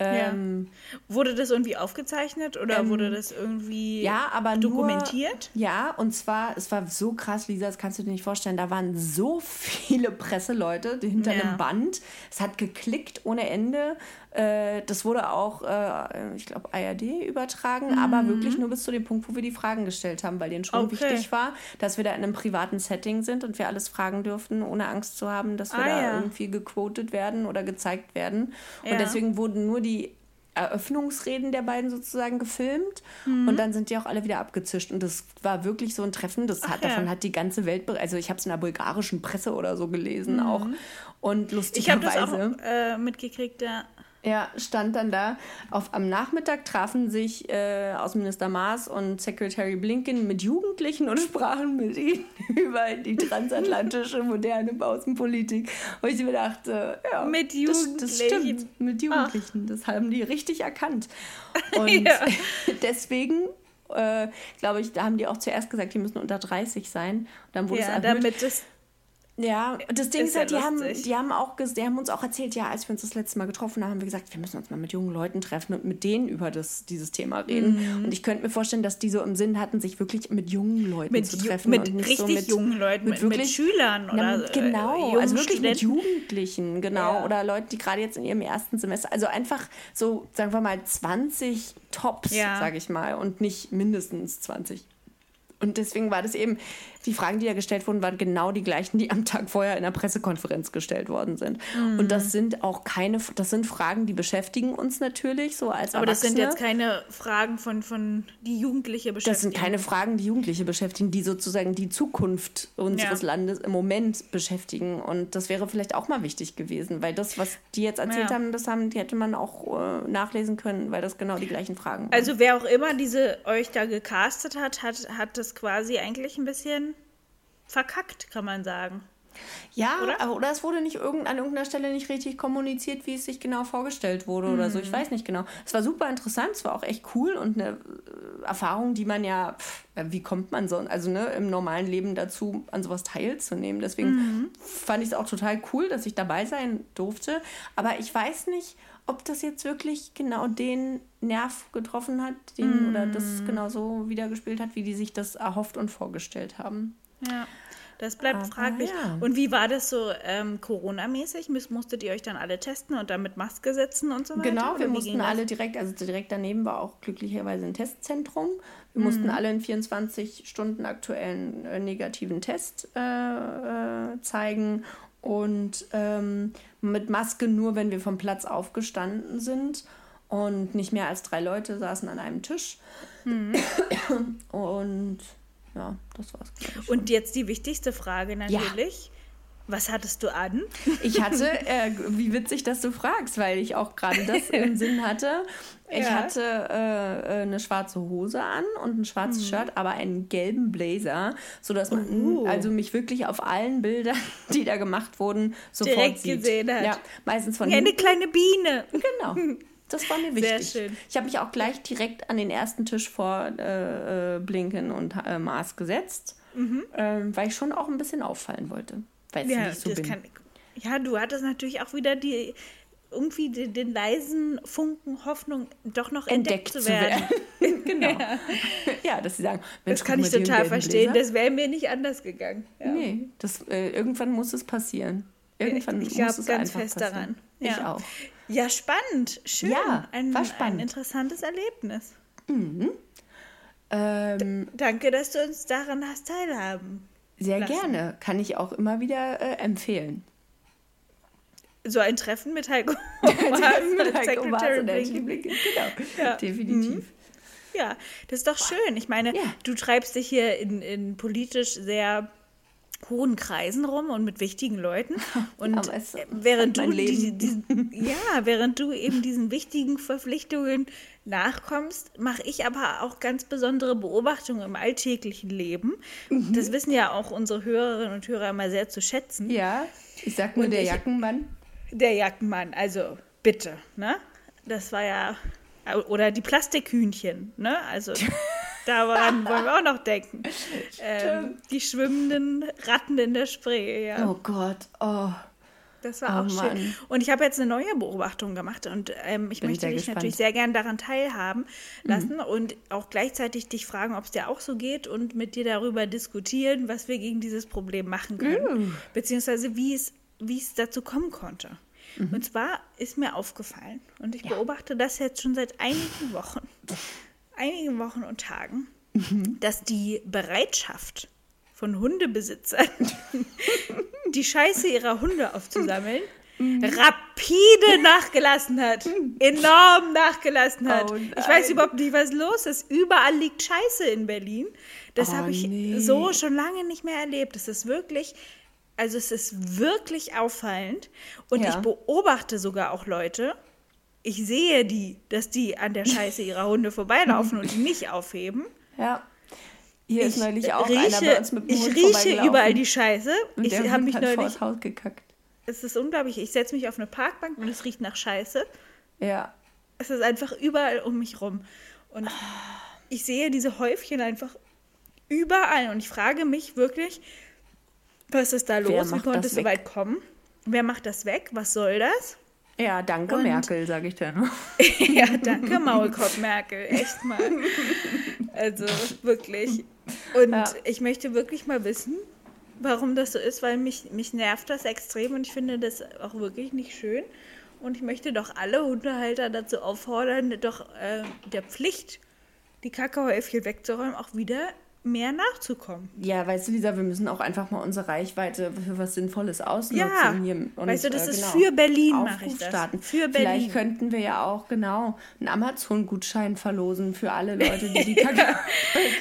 Ähm, Wurde das irgendwie aufgezeichnet oder wurde das irgendwie ja, aber dokumentiert? Nur, ja, und zwar, es war so krass, Lisa, das kannst du dir nicht vorstellen. Da waren so viele Presseleute hinter Ja. einem Band. Es hat geklickt ohne Ende. Äh, das wurde auch, äh, ich glaube, ARD übertragen, aber wirklich nur bis zu dem Punkt, wo wir die Fragen gestellt haben, weil denen schon Mhm. Okay. wichtig war, dass wir da in einem privaten Setting sind und wir alles fragen dürften, ohne Angst zu haben, dass wir Ah, da ja. irgendwie gequotet werden oder gezeigt werden. Ja. Und deswegen wurden nur die Eröffnungsreden der beiden sozusagen gefilmt Mhm. und dann sind die auch alle wieder abgezischt und das war wirklich so ein Treffen, das hat, ja. davon hat die ganze Welt, also ich habe es in der bulgarischen Presse oder so gelesen auch und Mhm. Ich habe das auch lustigerweise äh, mitgekriegt, ja. Ja, stand dann da. Auf, am Nachmittag trafen sich äh, Außenminister Maas und Secretary Blinken mit Jugendlichen und sprachen mit ihnen über die transatlantische moderne Außenpolitik. Wo ich mir dachte, ja, Mit das, das Jugendlichen. stimmt, mit Jugendlichen. Das haben die richtig erkannt. Und Ja. deswegen, äh, glaube ich, da haben die auch zuerst gesagt, die müssen unter 30 sein. Und dann wurde es Ja, erhöht. damit das. Ja, und das Ding Ist ist, halt, ja die, haben, die, haben auch, die haben uns auch erzählt, ja, als wir uns das letzte Mal getroffen haben, haben wir gesagt, wir müssen uns mal mit jungen Leuten treffen und mit denen über das, dieses Thema reden. Mhm. Und ich könnte mir vorstellen, dass die so im Sinn hatten, sich wirklich mit jungen Leuten Mit, zu treffen. mit richtig so mit, jungen Leuten, mit, mit, Schülern Na, oder genau, äh, jungen also wirklich mit Studenten. Jugendlichen, genau. Ja. Oder Leute, die gerade jetzt in ihrem ersten Semester, also einfach so, sagen wir mal, 20 Tops, Ja. sage ich mal, und nicht mindestens 20. Und deswegen war das eben, die Fragen, die da gestellt wurden, waren genau die gleichen, die am Tag vorher in der Pressekonferenz gestellt worden sind. Mhm. Und das sind auch keine, das sind Fragen, die beschäftigen uns natürlich so als Aber das sind jetzt keine Fragen von, von die Jugendliche beschäftigen. Das sind keine Fragen, die Jugendliche beschäftigen, die sozusagen die Zukunft unseres Ja. Landes im Moment beschäftigen. Und das wäre vielleicht auch mal wichtig gewesen, weil das, was die jetzt erzählt Ja. haben, das haben, die hätte man auch äh, nachlesen können, weil das genau die gleichen Fragen waren. Also wer auch immer diese euch da gecastet hat, hat, hat das quasi eigentlich ein bisschen verkackt, kann man sagen. Ja, Oder? oder es wurde nicht irgend, an irgendeiner Stelle nicht richtig kommuniziert, wie es sich genau vorgestellt wurde oder Mhm. so. Ich weiß nicht genau. Es war super interessant, es war auch echt cool und eine äh, Erfahrung, die man ja, pff, wie kommt man so, also ne, im normalen Leben dazu, an sowas teilzunehmen. Deswegen Mhm. fand ich es auch total cool, dass ich dabei sein durfte. Aber ich weiß nicht, ob das jetzt wirklich genau den Nerv getroffen hat, den, oder Mhm. das genau so wiedergespielt hat, wie die sich das erhofft und vorgestellt haben. Ja. Das bleibt Aber fraglich. ja. Und wie war das so ähm, Corona-mäßig? Musstet ihr euch dann alle testen und dann mit Maske setzen und so weiter? Genau, Oder wir mussten alle direkt, also direkt daneben war auch glücklicherweise ein Testzentrum. Wir Mhm. mussten alle einen 24 Stunden aktuellen äh, negativen Test äh, äh, zeigen und ähm, mit Maske nur, wenn wir vom Platz aufgestanden sind. Und nicht mehr als drei Leute saßen an einem Tisch. Mhm. Und ja, das war's. Und jetzt die wichtigste Frage natürlich. Was hattest du an? Ich hatte, äh, wie witzig, dass du fragst, weil ich auch gerade das im Sinn hatte. Ich Ja. hatte äh, äh, eine schwarze Hose an und ein schwarzes Shirt, aber einen gelben Blazer, sodass man Uh. also mich wirklich auf allen Bildern, die da gemacht wurden, sofort Direkt sieht. gesehen hat. Ja, meistens von Ja, eine kleine Biene. Genau. Das war mir wichtig. Sehr schön. Ich habe mich auch gleich direkt an den ersten Tisch vor äh, äh, Blinken und äh, Mars gesetzt, ähm, weil ich schon auch ein bisschen auffallen wollte. Weil Mhm. Ja, nicht so das bin. kann, ja, du hattest natürlich auch wieder die irgendwie den, den leisen Funken Hoffnung, doch noch entdeckt, zu werden. genau. Ja. dass sie sagen, Mensch, Das kann ich total verstehen. Blazer. Das wäre mir nicht anders gegangen. Ja. Nee, das, äh, irgendwann muss es passieren. Irgendwann ich muss glaube es ganz einfach fest passieren. daran. Ich Ja. auch. Ja, spannend. Schön. Ja, ein, war spannend. ein interessantes Erlebnis. Ähm, Danke, dass du uns daran hast teilhaben. sehr lassen. gerne. Kann ich auch immer wieder äh, empfehlen. So ein Treffen mit Heiko Mit Heiko Blinken. Blinken. Genau, Ja. definitiv. Ja, das ist doch schön. Ich meine, Ja. du treibst dich hier in, in politisch sehr hohen Kreisen rum und mit wichtigen Leuten. Und Aber es äh, während du die, diesen, ja, während du eben diesen wichtigen Verpflichtungen nachkommst, mache ich aber auch ganz besondere Beobachtungen im alltäglichen Leben. Mhm. Das wissen ja auch unsere Hörerinnen und Hörer immer sehr zu schätzen. Ja, ich sag nur Und der ich- Jackenmann. Der Jackenmann, also bitte, ne? Das war ja oder die Plastikhühnchen, ne? Also Daran wollen wir auch noch denken. Ähm, die schwimmenden Ratten in der Spree, ja. Oh Gott, oh. Das war Oh auch schön. Mann. Und ich habe jetzt eine neue Beobachtung gemacht und ähm, ich Bin möchte dich gespannt. Mhm. natürlich sehr gern daran teilhaben lassen und auch gleichzeitig dich fragen, ob es dir auch so geht und mit dir darüber diskutieren, was wir gegen dieses Problem machen können, beziehungsweise wie es, wie es dazu kommen konnte. Mhm. Und zwar ist mir aufgefallen und ich beobachte das jetzt schon seit einigen Wochen, einigen Wochen und Tagen, Mhm. dass die Bereitschaft von Hundebesitzern, die Scheiße ihrer Hunde aufzusammeln, Mhm. rapide nachgelassen hat. Enorm nachgelassen hat. Oh ich weiß überhaupt nicht, was los ist. Überall liegt Scheiße in Berlin. Das Oh habe ich nee. so schon lange nicht mehr erlebt. Es ist wirklich, also es ist wirklich auffallend. Und Ja. ich beobachte sogar auch Leute. Ich sehe die, dass die an der Scheiße ihrer Hunde vorbeilaufen und die nicht aufheben. Ja. Hier ist Ich neulich auch einer rieche, bei uns mit dem ich Hund rieche überall die Scheiße. Und Ich habe mich hat vor neulich, das Haus gekackt. es ist unglaublich, ich setze mich auf eine Parkbank und es riecht nach Scheiße. Ja. Es ist einfach überall um mich rum. Und ich sehe diese Häufchen einfach überall. Und ich frage mich wirklich, was ist da los? Wie konnte es so weit kommen? Wer macht das weg? Was soll das? Ja, danke Und- Merkel, sage ich dann. ja, danke, Maulkorb Merkel. Echt mal. Also wirklich. Und Ja. ich möchte wirklich mal wissen, warum das so ist, weil mich, mich nervt das extrem und ich finde das auch wirklich nicht schön. Und ich möchte doch alle Hundehalter dazu auffordern, doch äh, der Pflicht, die Kackerhäufchen wegzuräumen, auch wieder mehr nachzukommen. Ja, weißt du, Lisa, wir müssen auch einfach mal unsere Reichweite für was Sinnvolles ausnutzen. Ja, hier und, weißt du, das äh, ist genau, für Berlin, mache ich das. starten. Für Berlin. Vielleicht könnten wir ja auch, genau, einen Amazon-Gutschein verlosen für alle Leute, die die Kacke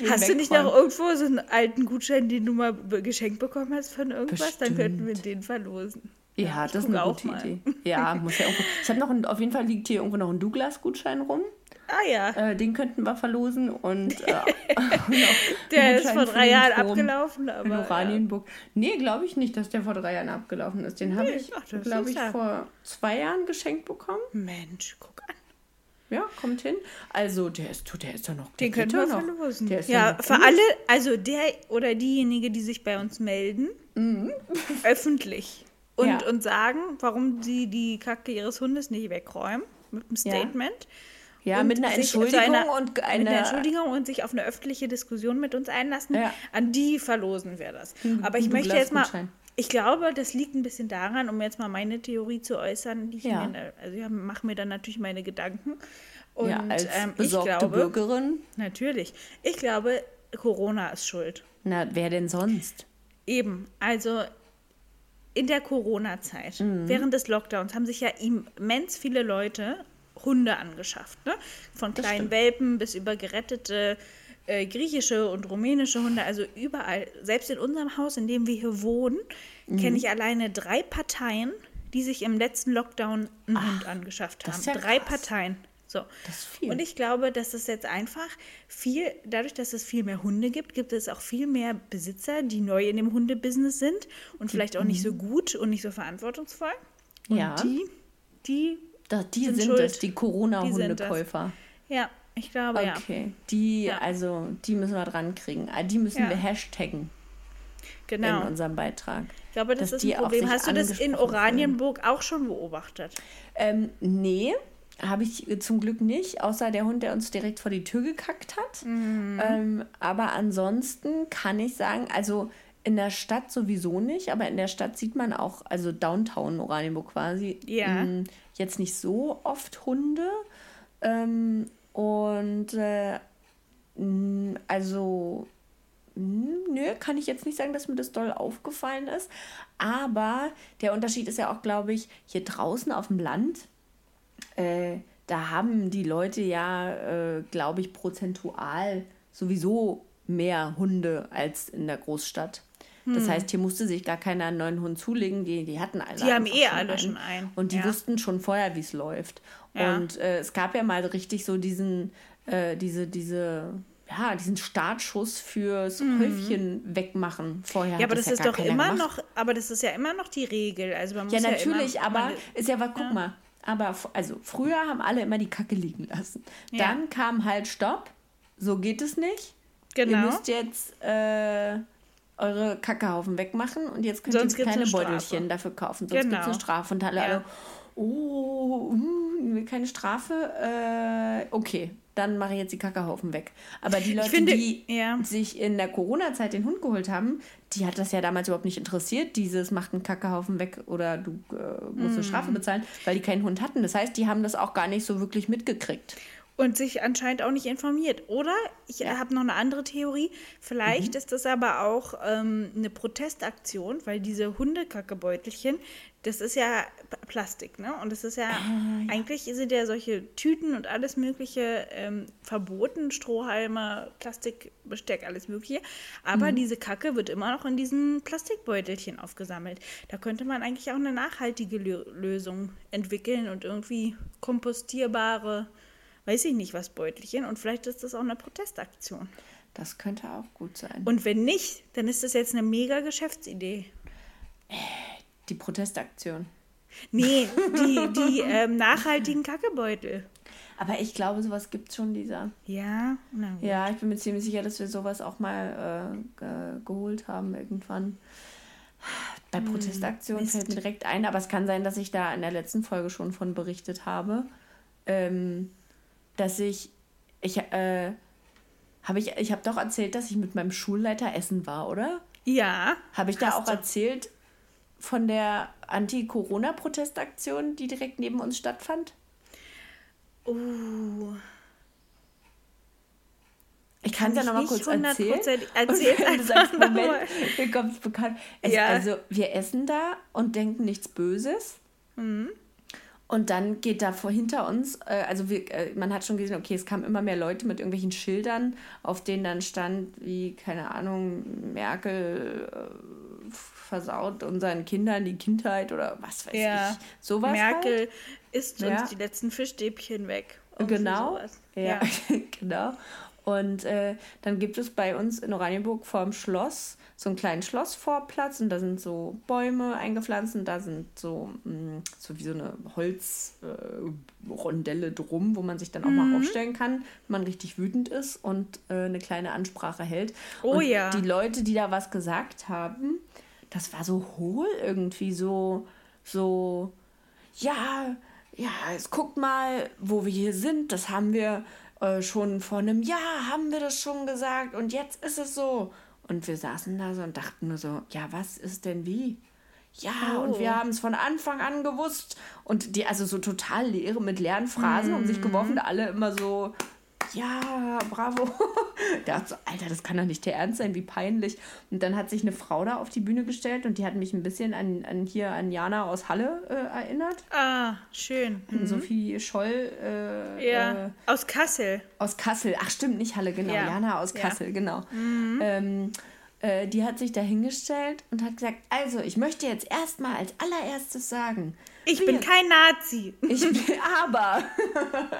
Hast du nicht noch irgendwo so einen alten Gutschein, den du mal geschenkt bekommen hast von irgendwas? Dann könnten wir den verlosen. Ja, ich das ist eine gute. Idee. Ja, muss ja irgendwo. Ich habe noch, ein, auf jeden Fall liegt hier irgendwo noch ein Douglas-Gutschein rum. Ah ja, Äh, den könnten wir verlosen und äh, der ist vor drei Jahren abgelaufen, In aber ja. Oranienburg. Nee, glaube ich nicht, dass der vor drei Jahren abgelaufen ist. Den habe Nee, ich, ach, das glaube ich, ja- vor zwei Jahren geschenkt bekommen. Mensch, guck an. Ja, kommt hin. Also, der ist, der ist ja noch. Den könnten wir ja noch. verlosen. Der ist Ja, noch für gut. alle, also der oder diejenige, die sich bei uns melden, öffentlich und, Mhm. Ja. und sagen, warum sie die Kacke ihres Hundes nicht wegräumen, mit einem Ja. Statement. Ja, und mit einer Entschuldigung einer- und mit einer. Entschuldigung und sich auf eine öffentliche Diskussion mit uns einlassen. Ja. An die verlosen wir das. Ein- Aber ich möchte jetzt mal, ich glaube, das liegt ein bisschen daran, um jetzt mal meine Theorie zu äußern, die ich Ja. mir, also ich mache mir dann natürlich meine Gedanken. Und ja, als ähm, ich glaube, Bürgerin. natürlich, ich glaube, Corona ist schuld. Na, wer denn sonst? Eben, also in der Corona-Zeit, Mhm. während des Lockdowns, haben sich ja immens viele Leute Hunde angeschafft. Ne? Von kleinen. Welpen bis über gerettete äh, griechische und rumänische Hunde, also überall. Selbst in unserem Haus, in dem wir hier wohnen, Mhm. kenne ich alleine drei Parteien, die sich im letzten Lockdown einen Hund angeschafft haben. ja drei krass. Parteien. So. Und ich glaube, dass es jetzt einfach viel, dadurch, dass es viel mehr Hunde gibt, gibt es auch viel mehr Besitzer, die neu in dem Hundebusiness sind und vielleicht auch nicht so gut und nicht so verantwortungsvoll. Und Mhm. Ja. die, die, Da, die sind sind, es, die sind Corona-Hundekäufer. ja, ich glaube, ja. Okay. Die, Ja. also, die müssen wir dran kriegen. Ah, Die müssen Ja. wir hashtaggen Genau. in unserem Beitrag. Ich glaube, das dass ist ein die auch Problem. Hast du das in Oranienburg auch schon beobachtet? Ähm, nee, habe ich äh, zum Glück nicht, außer der Hund, der uns direkt vor die Tür gekackt hat. Mhm. Ähm, aber ansonsten kann ich sagen, also in der Stadt sowieso nicht, aber in der Stadt sieht man auch, also Downtown Oranienburg quasi, Ja. mh, jetzt nicht so oft Hunde. Ähm, und äh, mh, also hm, Nö, kann ich jetzt nicht sagen, dass mir das doll aufgefallen ist. Aber der Unterschied ist ja auch, glaube ich, hier draußen auf dem Land, äh, da haben die Leute ja, äh, glaube ich, prozentual sowieso mehr Hunde als in der Großstadt. Das heißt, hier musste sich gar keiner einen neuen Hund zulegen. Die, die hatten alle. Die haben eh alle schon einen. einen, Und die ja. wussten schon vorher, wie es läuft. Ja. Und äh, es gab ja mal richtig so diesen, äh, diese, diese, ja, diesen Startschuss fürs Häufchen wegmachen vorher. Mhm. Ja, aber das, ja ist doch immer gemacht. noch, aber das ist ja immer noch die Regel. Also man muss Ja, ja, natürlich, immer, aber ist ja was, guck mal. Aber also früher haben alle immer die Kacke liegen lassen. Ja. Dann kam halt Stopp, so geht es nicht. Ihr Genau. müsst jetzt äh, eure Kackehaufen wegmachen und jetzt könnt Sonst ihr kleine. Beutelchen dafür kaufen. Sonst Genau. gibt es eine Strafe. Und alle, Ja. alle oh, uh, keine Strafe. Äh, okay, dann mache ich jetzt die Kackehaufen weg. Aber die Leute, finde, die ja. sich in der Corona-Zeit den Hund geholt haben, die hat das ja damals überhaupt nicht interessiert, dieses macht einen Kackehaufen weg oder du äh, musst eine Mhm. Strafe bezahlen, weil die keinen Hund hatten. Das heißt, die haben das auch gar nicht so wirklich mitgekriegt. Und sich anscheinend auch nicht informiert. Oder ich habe noch eine andere Theorie. Vielleicht Mhm. ist das aber auch ähm, eine Protestaktion, weil diese Hundekackebeutelchen, das ist ja Plastik, ne? Und das ist ja, Ah, eigentlich sind ja solche Tüten und alles Mögliche ähm, verboten, Strohhalme, Plastikbesteck, alles Mögliche. Aber Mhm. diese Kacke wird immer noch in diesen Plastikbeutelchen aufgesammelt. Da könnte man eigentlich auch eine nachhaltige Lö Lösung entwickeln und irgendwie kompostierbare weiß ich nicht was Beutelchen und vielleicht ist das auch eine Protestaktion. Das könnte auch gut sein. Und wenn nicht, dann ist das jetzt eine mega Geschäftsidee. die Protestaktion. Nee, die, die ähm, nachhaltigen Kackebeutel. Aber ich glaube, sowas gibt es schon, Lisa. Ja, na gut. Ja, ich bin mir ziemlich sicher, dass wir sowas auch mal äh, ge geholt haben irgendwann. Bei Protestaktionen Mist. fällt mir direkt ein, aber es kann sein, dass ich da in der letzten Folge schon von berichtet habe, ähm, dass ich, ich, äh, habe ich, ich habe doch erzählt, dass ich mit meinem Schulleiter essen war, oder? Ja. Habe ich da auch du. erzählt von der Anti-Corona-Protestaktion, die direkt neben uns stattfand? Uh, Ich kann es ja ich noch mal nicht kurz erzählen. hundertprozentig- Und du sagst, Moment, mir kommt es bekannt. Es, Ja. Also wir essen da und denken nichts Böses. Mhm. Und dann geht da vor hinter uns, äh, also wir, äh, man hat schon gesehen, okay, es kamen immer mehr Leute mit irgendwelchen Schildern, auf denen dann stand, wie, keine Ahnung, Merkel äh, versaut unseren Kindern die Kindheit oder was weiß Ja. ich. Sowas halt. Merkel isst Ja. uns die letzten Fischstäbchen weg. Genau. sowas. Ja, genau. Und äh, dann gibt es bei uns in Oranienburg vorm Schloss so einen kleinen Schlossvorplatz und da sind so Bäume eingepflanzt und da sind so, mh, so wie so eine Holzrondelle äh, drum, wo man sich dann auch Mhm. mal aufstellen kann, wenn man richtig wütend ist und äh, eine kleine Ansprache hält. Oh und ja. Die Leute, die da was gesagt haben, das war so hohl irgendwie, so, so, ja, ja, jetzt guckt mal, wo wir hier sind. Das haben wir äh, schon vor einem Jahr, haben wir das schon gesagt. Und jetzt ist es so. Und wir saßen da so und dachten nur so, ja, was ist denn wie? Ja, und Oh. wir haben es von Anfang an gewusst. Und die, also so total leere mit leeren Phrasen um sich geworfen, alle immer so, ja, bravo. Der hat so, Alter, das kann doch nicht der Ernst sein, wie peinlich. Und dann hat sich eine Frau da auf die Bühne gestellt und die hat mich ein bisschen an, an hier an Jana aus Halle äh, erinnert. Ah, schön. An Sophie Scholl äh, Ja, äh, aus Kassel. aus Kassel. Ach stimmt, nicht Halle, genau. Ja. Jana aus Ja. Kassel, genau. Ähm, äh, die hat sich da hingestellt und hat gesagt, also ich möchte jetzt erstmal als allererstes sagen, Ich wir- bin kein Nazi. ich bin aber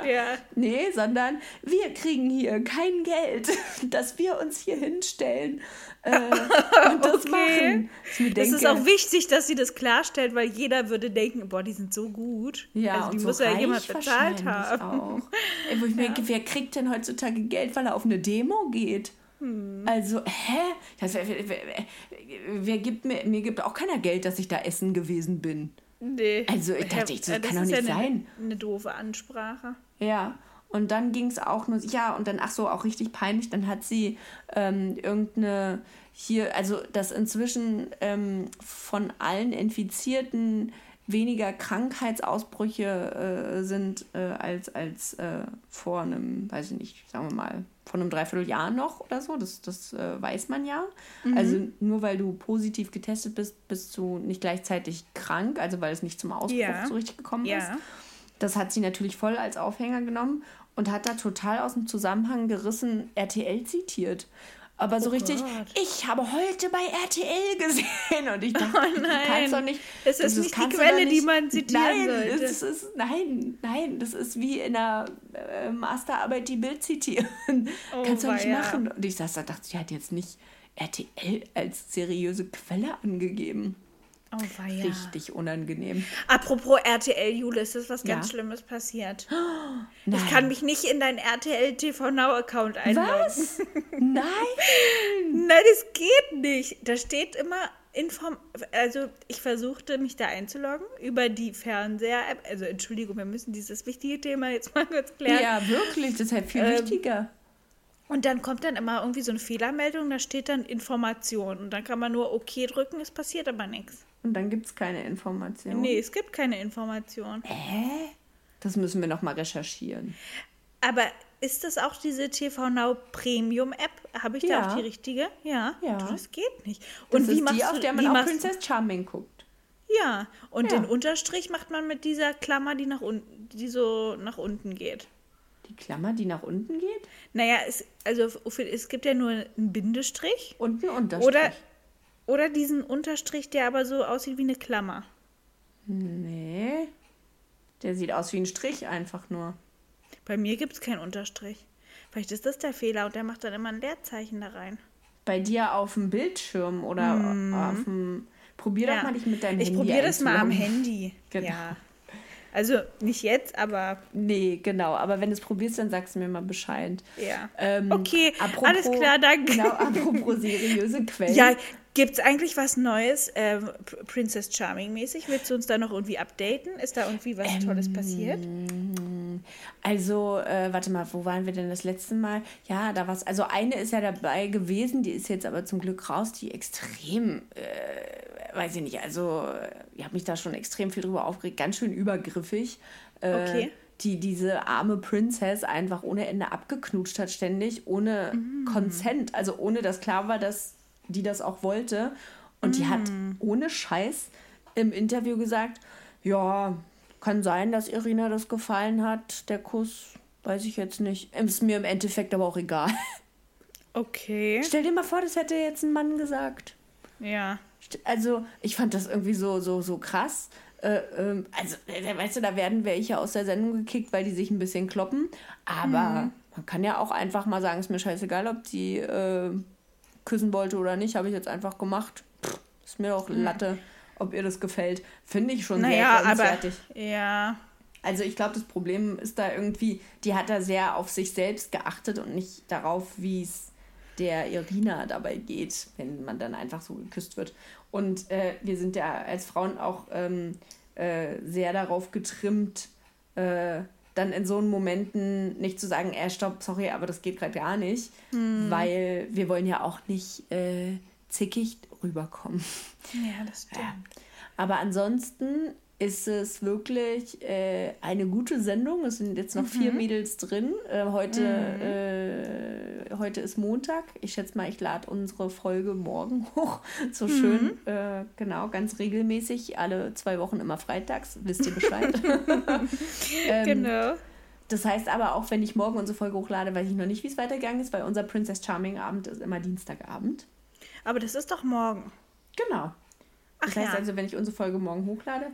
ja. Nee, sondern wir kriegen hier kein Geld, dass wir uns hier hinstellen äh, und das Okay. machen. Mir Es denke, ist auch wichtig, dass sie das klarstellt, weil jeder würde denken, boah, die sind so gut. Ja, also die und so muss ja reich jemand bezahlt haben. Auch. Ey, wo ich mir denke, wer kriegt denn heutzutage Geld, weil er auf eine Demo geht? Hm. Also, hä? Das, wer, wer, wer, wer gibt mir, mir gibt auch keiner Geld, dass ich da essen gewesen bin. Nee. Also, ich dachte, ich, das Ja, kann doch nicht ja eine, sein. Eine doofe Ansprache. Ja, und dann ging es auch nur, ja, und dann, ach so, auch richtig peinlich, dann hat sie ähm, irgendeine hier, also dass inzwischen ähm, von allen Infizierten weniger Krankheitsausbrüche äh, sind äh, als, als äh, vor einem, weiß ich nicht, sagen wir mal, vor einem Dreivierteljahr noch oder so. Das, das äh, weiß man ja. Also nur weil du positiv getestet bist, bist du nicht gleichzeitig krank, also weil es nicht zum Ausbruch Ja. so richtig gekommen ist. Ja. Das hat sie natürlich voll als Aufhänger genommen und hat da total aus dem Zusammenhang gerissen RTL zitiert. Aber so Oh richtig, Gott. ich habe heute bei RTL gesehen und ich dachte, Oh du nein. kannst doch nicht. Es ist nicht die Quelle, doch die man zitieren nein, sollte. Es ist, nein, nein, das ist wie in einer äh, Masterarbeit die Bild zitieren. Oh, kannst du nicht machen. Und ich saß da dachte, sie hat jetzt nicht RTL als seriöse Quelle angegeben. Oh, weia. Richtig unangenehm. Apropos RTL, Jule, ist das was ganz Ja. Schlimmes passiert? Nein. Ich kann mich nicht in dein RTL TV Now Account einloggen. Was? Nein! Nein, das geht nicht. Da steht immer Inform also ich versuchte mich da einzuloggen über die Fernseher-App. Also Entschuldigung, wir müssen dieses wichtige Thema jetzt mal kurz klären. Ja, wirklich, das ist halt viel Ähm, wichtiger. Und dann kommt dann immer irgendwie so eine Fehlermeldung, da steht dann Information. Und dann kann man nur OK drücken, es passiert aber nichts. Und dann gibt es keine Informationen. Nee, es gibt keine Information. Das müssen wir nochmal recherchieren. Aber ist das auch diese TV Now Premium App? Habe ich da Ja. auch die richtige? Ja. Ja. Du, Das geht nicht. Das Und wie ist machst die, du auf der man auch Princess Charming guckt. Ja, und Ja. den Unterstrich macht man mit dieser Klammer, die nach unten, die so nach unten geht. Die Klammer, die nach unten geht Naja, es, also es gibt ja nur einen Bindestrich und ein Unterstrich. oder, oder diesen Unterstrich, der aber so aussieht wie eine Klammer. Nee. Der sieht aus wie ein Strich einfach nur. Bei mir gibt es keinen Unterstrich. Vielleicht ist das der Fehler und der macht dann immer ein Leerzeichen da rein. Bei dir auf dem Bildschirm oder auf dem. Probier doch mal dich mit deinem ich Handy probiere das mal am. Handy. Genau. Ja. Also nicht jetzt, aber Nee, genau. Aber wenn du es probierst, dann sagst du mir mal Bescheid. ja. Ähm, okay, apropos- alles klar, danke. Genau, apropos seriöse Quellen. Ja, gibt es eigentlich was Neues, äh, Princess Charming mäßig? Willst du uns da noch irgendwie updaten? Ist da irgendwie was Ähm, Tolles passiert? Also, äh, warte mal, wo waren wir denn das letzte Mal? Ja, da war's. Also, eine ist ja dabei gewesen, die ist jetzt aber zum Glück raus, die extrem, äh, weiß ich nicht, also, ich habe mich da schon extrem viel drüber aufgeregt, ganz schön übergriffig. Äh, Okay. Die diese arme Princess einfach ohne Ende abgeknutscht hat, ständig, ohne Consent, also ohne dass klar war, dass die das auch wollte. Und die hat ohne Scheiß im Interview gesagt, ja, kann sein, dass Irina das gefallen hat, der Kuss, weiß ich jetzt nicht. Ist mir im Endeffekt aber auch egal. Okay. Stell dir mal vor, das hätte jetzt ein Mann gesagt. Ja. Also, ich fand das irgendwie so, so, so krass. Äh, ähm, also, äh, weißt du, da werden welche aus der Sendung gekickt, weil die sich ein bisschen kloppen. Aber man kann ja auch einfach mal sagen, ist mir scheißegal, ob die äh, küssen wollte oder nicht, habe ich jetzt einfach gemacht. Pff, ist mir doch Latte, ob ihr das gefällt. Finde ich schon Naja, sehr aber. grenzwertig. Ja. Also ich glaube, das Problem ist da irgendwie, die hat da sehr auf sich selbst geachtet und nicht darauf, wie es der Irina dabei geht, wenn man dann einfach so geküsst wird. Und äh, wir sind ja als Frauen auch ähm, äh, sehr darauf getrimmt, äh, dann in so Momenten nicht zu sagen, äh, stopp, sorry, aber das geht gerade gar nicht, weil wir wollen ja auch nicht äh, zickig rüberkommen. Ja, das stimmt. Aber ansonsten ist es wirklich äh, eine gute Sendung. Es sind jetzt noch vier Mädels drin. Äh, heute, äh, heute ist Montag. Ich schätze mal, ich lade unsere Folge morgen hoch. So schön. Äh, genau, ganz regelmäßig. Alle zwei Wochen immer freitags. Wisst ihr Bescheid? ähm, Genau. Das heißt aber auch, wenn ich morgen unsere Folge hochlade, weiß ich noch nicht, wie es weitergegangen ist, weil unser Princess Charming Abend ist immer Dienstagabend. Aber das ist doch morgen. Genau. Das Ach heißt ja. also, wenn ich unsere Folge morgen hochlade,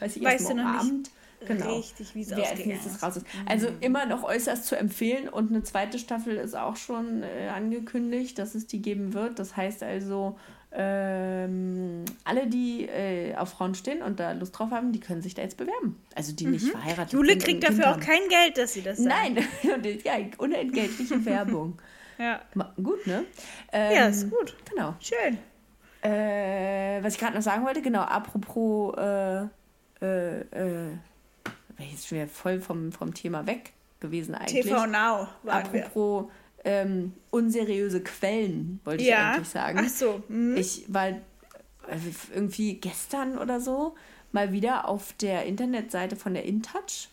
weiß ich Weißt erst du morgen noch nicht Abend. Genau. richtig, wie es Wer als nächstes raus ist. Also immer noch äußerst zu empfehlen und eine zweite Staffel ist auch schon äh, angekündigt, dass es die geben wird. Das heißt also, ähm, alle, die äh, auf Frauen stehen und da Lust drauf haben, die können sich da jetzt bewerben. Also die nicht verheiratet Jule sind. und kriegt dafür auch kein Geld, dass sie das sagt. Nein, ja, unentgeltliche Werbung. Ja. Gut, ne? Ähm, ja, ist gut. Genau. Schön. Äh, was ich gerade noch sagen wollte, genau, apropos, äh, äh, jetzt schon wieder voll vom, vom Thema weg gewesen eigentlich. TV Now waren apropos ähm, unseriöse Quellen, wollte ich Ja. eigentlich sagen. Ach so. hm. Ich war äh, irgendwie gestern oder so mal wieder auf der Internetseite von der InTouch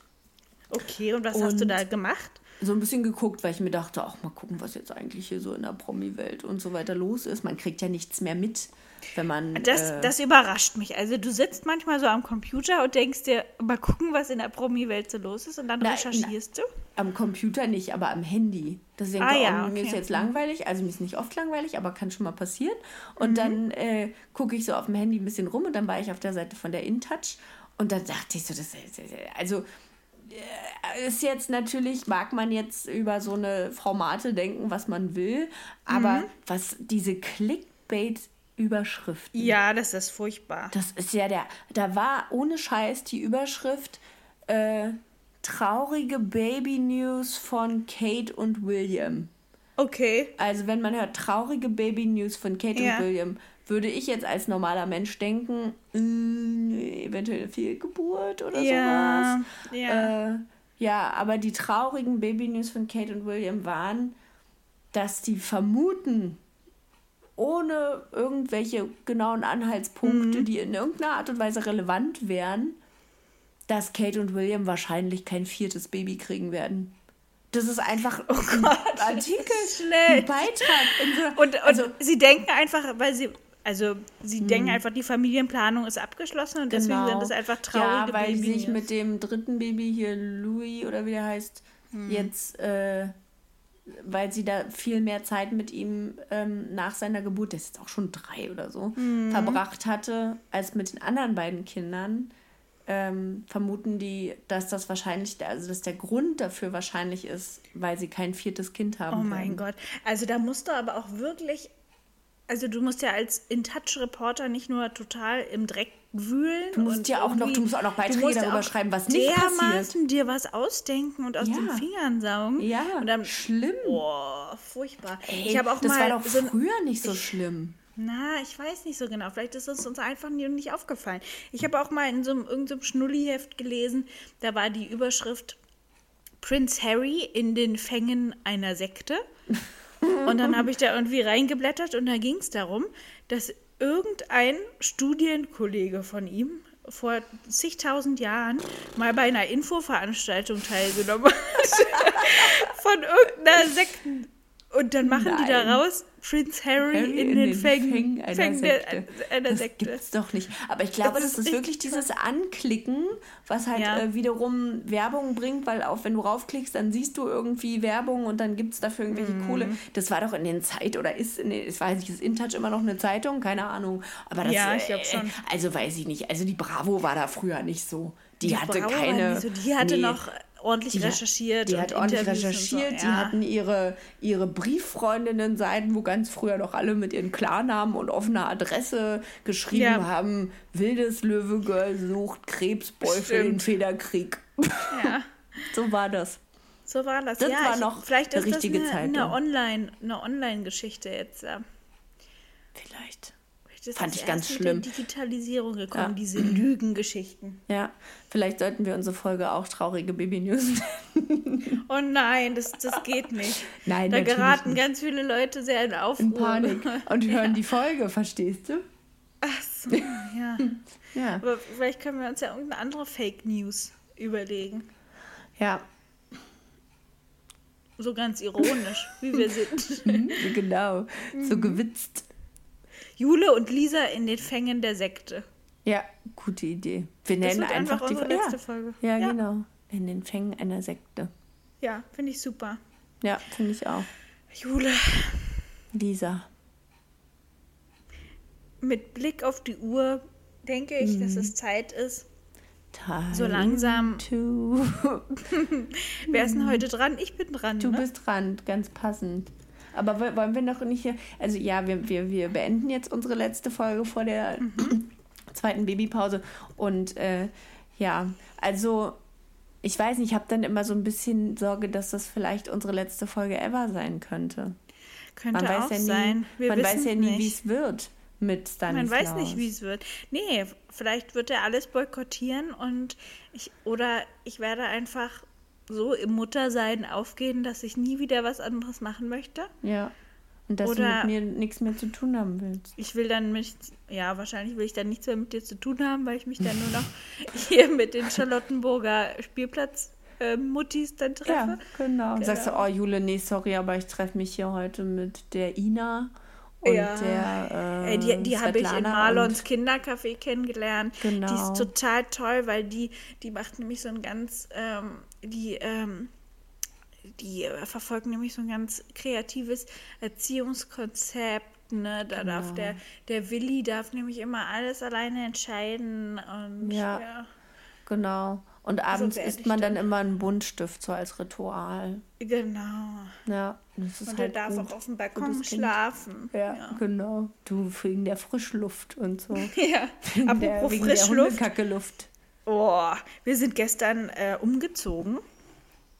Okay, und was hast du Und- da gemacht? So ein bisschen geguckt, weil ich mir dachte, auch mal gucken, was jetzt eigentlich hier so in der Promi-Welt und so weiter los ist. Man kriegt ja nichts mehr mit, wenn man. Das, äh, das überrascht mich. Also du sitzt manchmal so am Computer und denkst dir, mal gucken, was in der Promi-Welt so los ist und dann Na, recherchierst du. Am Computer nicht, aber am Handy. Das denke Ah ja, oh, mir okay. ist jetzt langweilig. Also mir ist nicht oft langweilig, aber kann schon mal passieren. Und dann äh, gucke ich so auf dem Handy ein bisschen rum und dann war ich auf der Seite von der InTouch und dann dachte ich so, das ist, also ist jetzt natürlich, mag man jetzt über so eine Formate denken, was man will, aber was diese Clickbait Überschriften. Ja, das ist furchtbar. Das ist ja der. Da war ohne Scheiß die Überschrift äh, traurige Baby News von Kate und William. Okay. Also wenn man hört traurige Baby News von Kate Ja. und William, würde ich jetzt als normaler Mensch denken, äh, eventuell eine Fehlgeburt oder Ja, sowas. ja. Äh, ja, aber die traurigen Baby News von Kate und William waren, dass die vermuten, ohne irgendwelche genauen Anhaltspunkte, Mhm. die in irgendeiner Art und Weise relevant wären, dass Kate und William wahrscheinlich kein viertes Baby kriegen werden. Das ist einfach ein Artikel, Oh ist ein schlecht. Beitrag. In so, Und, und also, sie denken einfach, weil sie, also sie Hm. denken einfach, die Familienplanung ist abgeschlossen und deswegen sind es einfach traurige Genau. Ja, weil sie sich mit dem dritten Baby hier, Louis oder wie der heißt, Hm. jetzt, äh, weil sie da viel mehr Zeit mit ihm ähm, nach seiner Geburt, der ist jetzt auch schon drei oder so, Hm. verbracht hatte, als mit den anderen beiden Kindern. Ähm, vermuten die, dass das wahrscheinlich, der- also dass der Grund dafür wahrscheinlich ist, weil sie kein viertes Kind haben. Oh mein werden. Gott. Also da musst du aber auch wirklich, also du musst ja als In-Touch-Reporter nicht nur total im Dreck wühlen. Du musst ja auch noch- du musst auch noch Beiträge darüber schreiben, was nicht dermaßen dir was ausdenken und aus Ja. den Fingern saugen. Ja, und dann, schlimm. Boah, furchtbar. Ey, ich habe auch das mal war doch so früher nicht so schlimm. Na, ich weiß nicht so genau. Vielleicht ist es uns einfach nie- nicht aufgefallen. Ich habe auch mal in so einem irgendeinem Schnulliheft gelesen, da war die Überschrift Prince Harry in den Fängen einer Sekte. Und dann habe ich da irgendwie reingeblättert und da ging es darum, dass irgendein Studienkollege von ihm vor zigtausend Jahren mal bei einer Infoveranstaltung teilgenommen hat. von irgendeiner Sekten. Und dann machen die Nein. daraus Prince Harry, Harry in, den Fängen, einer Fängen der, Sekte. einer das Sekte. gibt's doch nicht. Aber ich glaube, Das das, ist wirklich dieses Anklicken, was halt Ja. äh, wiederum Werbung bringt, weil auch wenn du raufklickst, dann siehst du irgendwie Werbung und dann gibt es dafür irgendwelche Mhm. Kohle. Das war doch in den Zeit oder ist in den, ich weiß nicht, ist InTouch immer noch eine Zeitung? Keine Ahnung. Aber das, Ja, ich äh, glaub schon. Also weiß ich nicht. Also die Bravo war da früher nicht so. Die, Die hatte war keine. so, die hatte nee. noch ordentlich Die recherchiert. Die hat ordentlich Interviews recherchiert. So. Die ja. hatten ihre, ihre Brieffreundinnen-Seiten, wo ganz früher noch alle mit ihren Klarnamen und offener Adresse geschrieben Ja. haben: Wildes Löwegirl sucht Krebsboy für den. Federkrieg. ja. so war das. So war das. Das ja, war ich, noch vielleicht eine ist richtige das eine, Zeitung. eine Online, eine Online-Geschichte jetzt. Vielleicht. Ist Fand das ich ganz schlimm. Mit der Digitalisierung gekommen, Ja. diese Lügengeschichten. Ja, vielleicht sollten wir unsere Folge auch traurige Baby-News Oh nein, das, das geht nicht. Nein, da geraten nicht. ganz viele Leute sehr in Aufruhr. in Panik und hören die Folge, verstehst du? Ach so, ja. Ja. Aber vielleicht können wir uns ja irgendeine andere Fake News überlegen. Ja, So ganz ironisch, wie wir sind. genau. Mhm. So gewitzt. Jule und Lisa in den Fängen der Sekte. Ja, gute Idee. Wir Das nennen wird einfach, einfach die unsere ja. letzte Folge. Ja, Ja. genau. In den Fängen einer Sekte. Ja, finde ich super. Ja, finde ich auch. Jule, Lisa. mit Blick auf die Uhr denke ich, Mhm. dass es Zeit ist. Time So langsam. Wer ist denn heute dran? Ich bin dran. Du ne? bist dran, ganz passend. Aber wo- wollen wir noch nicht hier. Also, ja, wir, wir, wir beenden jetzt unsere letzte Folge vor der Mhm. zweiten Babypause. Und äh, ja, also. Ich weiß nicht, ich habe dann immer so ein bisschen Sorge, dass das vielleicht unsere letzte Folge ever sein könnte. Könnte Man weiß auch ja nie, sein. Wir man weiß ja nie, wie es wird mit Stanislaus. Man weiß nicht, wie es wird. Nee, vielleicht wird er alles boykottieren und ich oder ich werde einfach so im Muttersein aufgehen, dass ich nie wieder was anderes machen möchte. Ja. Und dass Oder- du mit mir nichts mehr zu tun haben willst. Ich will dann mit, ja, wahrscheinlich will ich dann nichts mehr mit dir zu tun haben, weil ich mich dann nur noch hier mit den Charlottenburger Spielplatz-Muttis dann treffe. Ja, genau. Genau. Sagst du, oh Jule, nee, sorry, aber ich treffe mich hier heute mit der Ina und Ja. der äh, Ey, die die habe ich in Marlons und- Kindercafé kennengelernt. Die Genau. ist total toll, weil die, die macht nämlich so ein ganz, ähm, die, ähm, die äh, verfolgt nämlich so ein ganz kreatives Erziehungskonzept. Ne? Da darf Genau. der, der Willi darf nämlich immer alles alleine entscheiden und Ja. ja. Genau. Und abends werd isst man dann immer einen Buntstift, so als Ritual. Genau. Ja, das ist Und halt er darf gut. auch auf dem Balkon schlafen. Ja, genau. Du, wegen der Frischluft und so. ja. Wegen der, Apropos wegen der Frischluft. Hundekacke-Luft. Oh, wir sind gestern äh, umgezogen.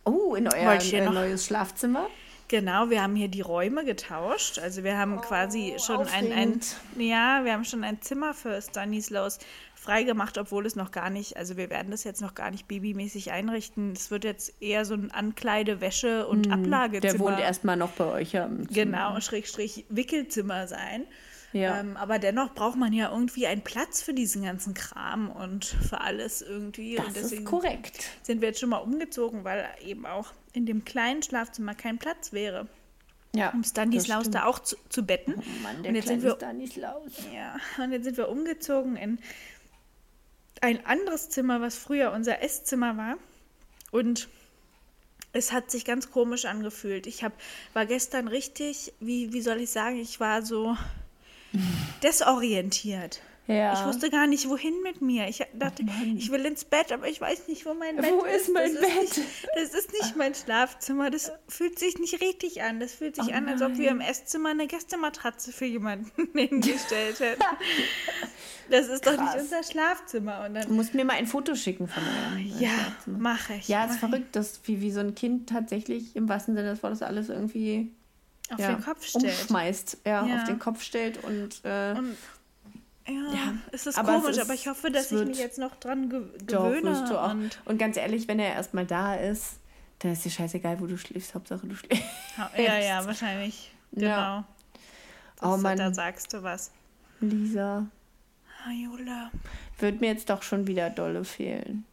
Oh, in euer äh, neues Schlafzimmer? Genau, wir haben hier die Räume getauscht. Also wir haben quasi schon ein, ein, ja, wir haben schon ein Zimmer für Stanislaus freigemacht, obwohl es noch gar nicht, also wir werden das jetzt noch gar nicht babymäßig einrichten. Es wird jetzt eher so ein Ankleide, Wäsche und Ablagezimmer. Der wohnt erstmal noch bei euch ja. im Zimmer. Genau, Schrägstrich Wickelzimmer sein. Ja. Ähm, aber dennoch braucht man ja irgendwie einen Platz für diesen ganzen Kram und für alles irgendwie. das und ist deswegen korrekt. sind wir jetzt schon mal umgezogen, weil eben auch in dem kleinen Schlafzimmer kein Platz wäre, Ja, um Stanislaus da auch zu, zu betten. stimmt. Mann, der und jetzt sind wir Stanislaus. ja, und jetzt sind wir umgezogen in ein anderes Zimmer, was früher unser Esszimmer war. Und es hat sich ganz komisch angefühlt. Ich hab, war gestern richtig, wie, wie soll ich sagen, ich war so desorientiert. Ja. Ich wusste gar nicht, wohin mit mir. Ich dachte, ich will ins Bett, aber ich weiß nicht, wo mein Bett Wo ist. ist mein das Bett? Ist nicht, das ist nicht mein Schlafzimmer. Das fühlt sich nicht richtig an. Das fühlt sich Oh an, als ob wir im Esszimmer eine Gästematratze für jemanden hingestellt hätten. Das ist doch Krass. nicht unser Schlafzimmer. Und Du dann, musst mir mal ein Foto schicken von eurem äh, ja, mache ich. Ja, es ist verrückt, dass wie, wie so ein Kind tatsächlich im wahrsten Sinne des Wortes alles irgendwie. Auf ja, den Kopf stellt. umschmeißt, ja, Ja. auf den Kopf stellt und, äh, Und ja, Ja, es ist aber es komisch, ist- aber ich hoffe, dass es ich mich jetzt noch dran ge doch, gewöhne. wirst du auch. Und, Und, ganz ehrlich, wenn er erstmal da ist, dann ist dir scheißegal, wo du schläfst, Hauptsache du schläfst. ja, ja, wahrscheinlich. Genau. Ja. Das, Oh Mann. Da sagst du was. Lisa, Jule. wird mir jetzt doch schon wieder dolle fehlen.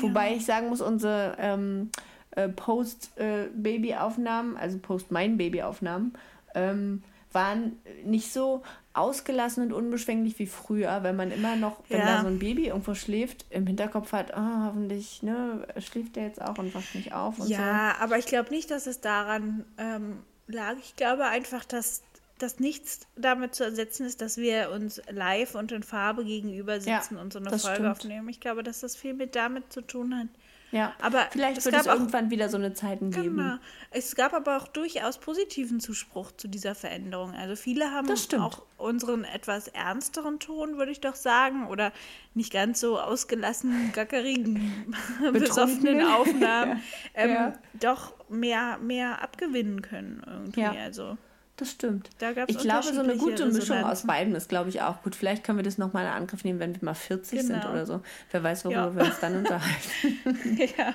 Wobei ich sagen muss, unsere ähm, äh, Post-Baby-Aufnahmen, also Post-Mein-Baby-Aufnahmen, ähm, waren nicht so ausgelassen und unbeschwänglich wie früher, wenn man immer noch, wenn Ja. da so ein Baby irgendwo schläft, im Hinterkopf hat, ah, hoffentlich ne, schläft der jetzt auch und wacht nicht auf und Ja, aber ich glaube nicht, dass es daran ähm, lag. Ich glaube einfach, dass, dass nichts damit zu ersetzen ist, dass wir uns live und in Farbe gegenüber sitzen Ja, und so eine Folge stimmt. aufnehmen. Ich glaube, dass das viel mit damit zu tun hat. Ja, Aber vielleicht wird es auch- irgendwann wieder so eine Zeiten geben. Genau. Es gab aber auch durchaus positiven Zuspruch zu dieser Veränderung. Also viele haben auch unseren etwas ernsteren Ton, würde ich doch sagen, oder nicht ganz so ausgelassenen, gackerigen, besoffenen Aufnahmen ähm, Ja. doch mehr, mehr abgewinnen können irgendwie. Ja. Also Das stimmt. Da gab's ich glaube, so eine gute Mischung aus beiden ist, glaube ich, auch gut. Vielleicht können wir das nochmal in Angriff nehmen, wenn wir mal 40 sind Genau. oder so. Wer weiß, worüber Ja. wir uns dann unterhalten. ja.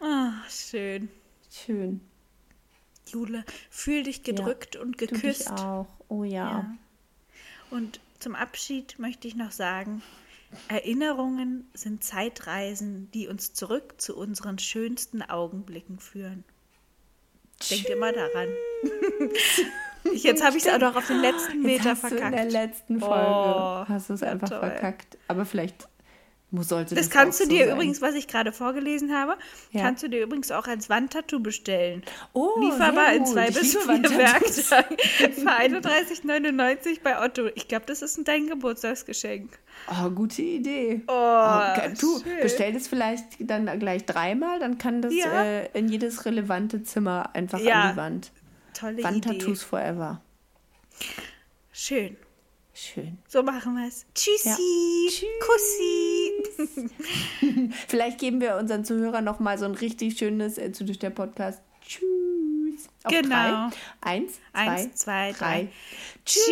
Ah, schön. Schön. Jule, fühl dich gedrückt und Du dich geküsst. auch. Oh ja. Ja. Und zum Abschied möchte ich noch sagen, Erinnerungen sind Zeitreisen, die uns zurück zu unseren schönsten Augenblicken führen. Denkt immer daran. jetzt habe ich es auch noch auf den letzten Meter du in der verkackt. letzten Folge Oh, hast du es einfach toll. verkackt. Aber vielleicht sollte das Das kannst du so dir sein. übrigens, was ich gerade vorgelesen habe, Ja. kannst du dir übrigens auch als Wandtattoo bestellen. Oh, Lieferbar in zwei bis vier. Werktagen für 31,99 bei Otto. Ich glaube, das ist dein Geburtstagsgeschenk. Oh, gute Idee. Oh, Okay, du, schön. bestell das vielleicht dann gleich dreimal, dann kann das Ja. äh, in jedes relevante Zimmer einfach Ja, an die Wand. Tolle Wandtattoos Idee. forever. Schön. Schön. So machen wir es. Tschüssi. Kussi. Vielleicht geben wir unseren Zuhörern noch mal so ein richtig schönes äh, zu der Podcast. Tschüss. Auf Genau. Drei. Eins, zwei, Eins, zwei, drei. drei. Tschüss.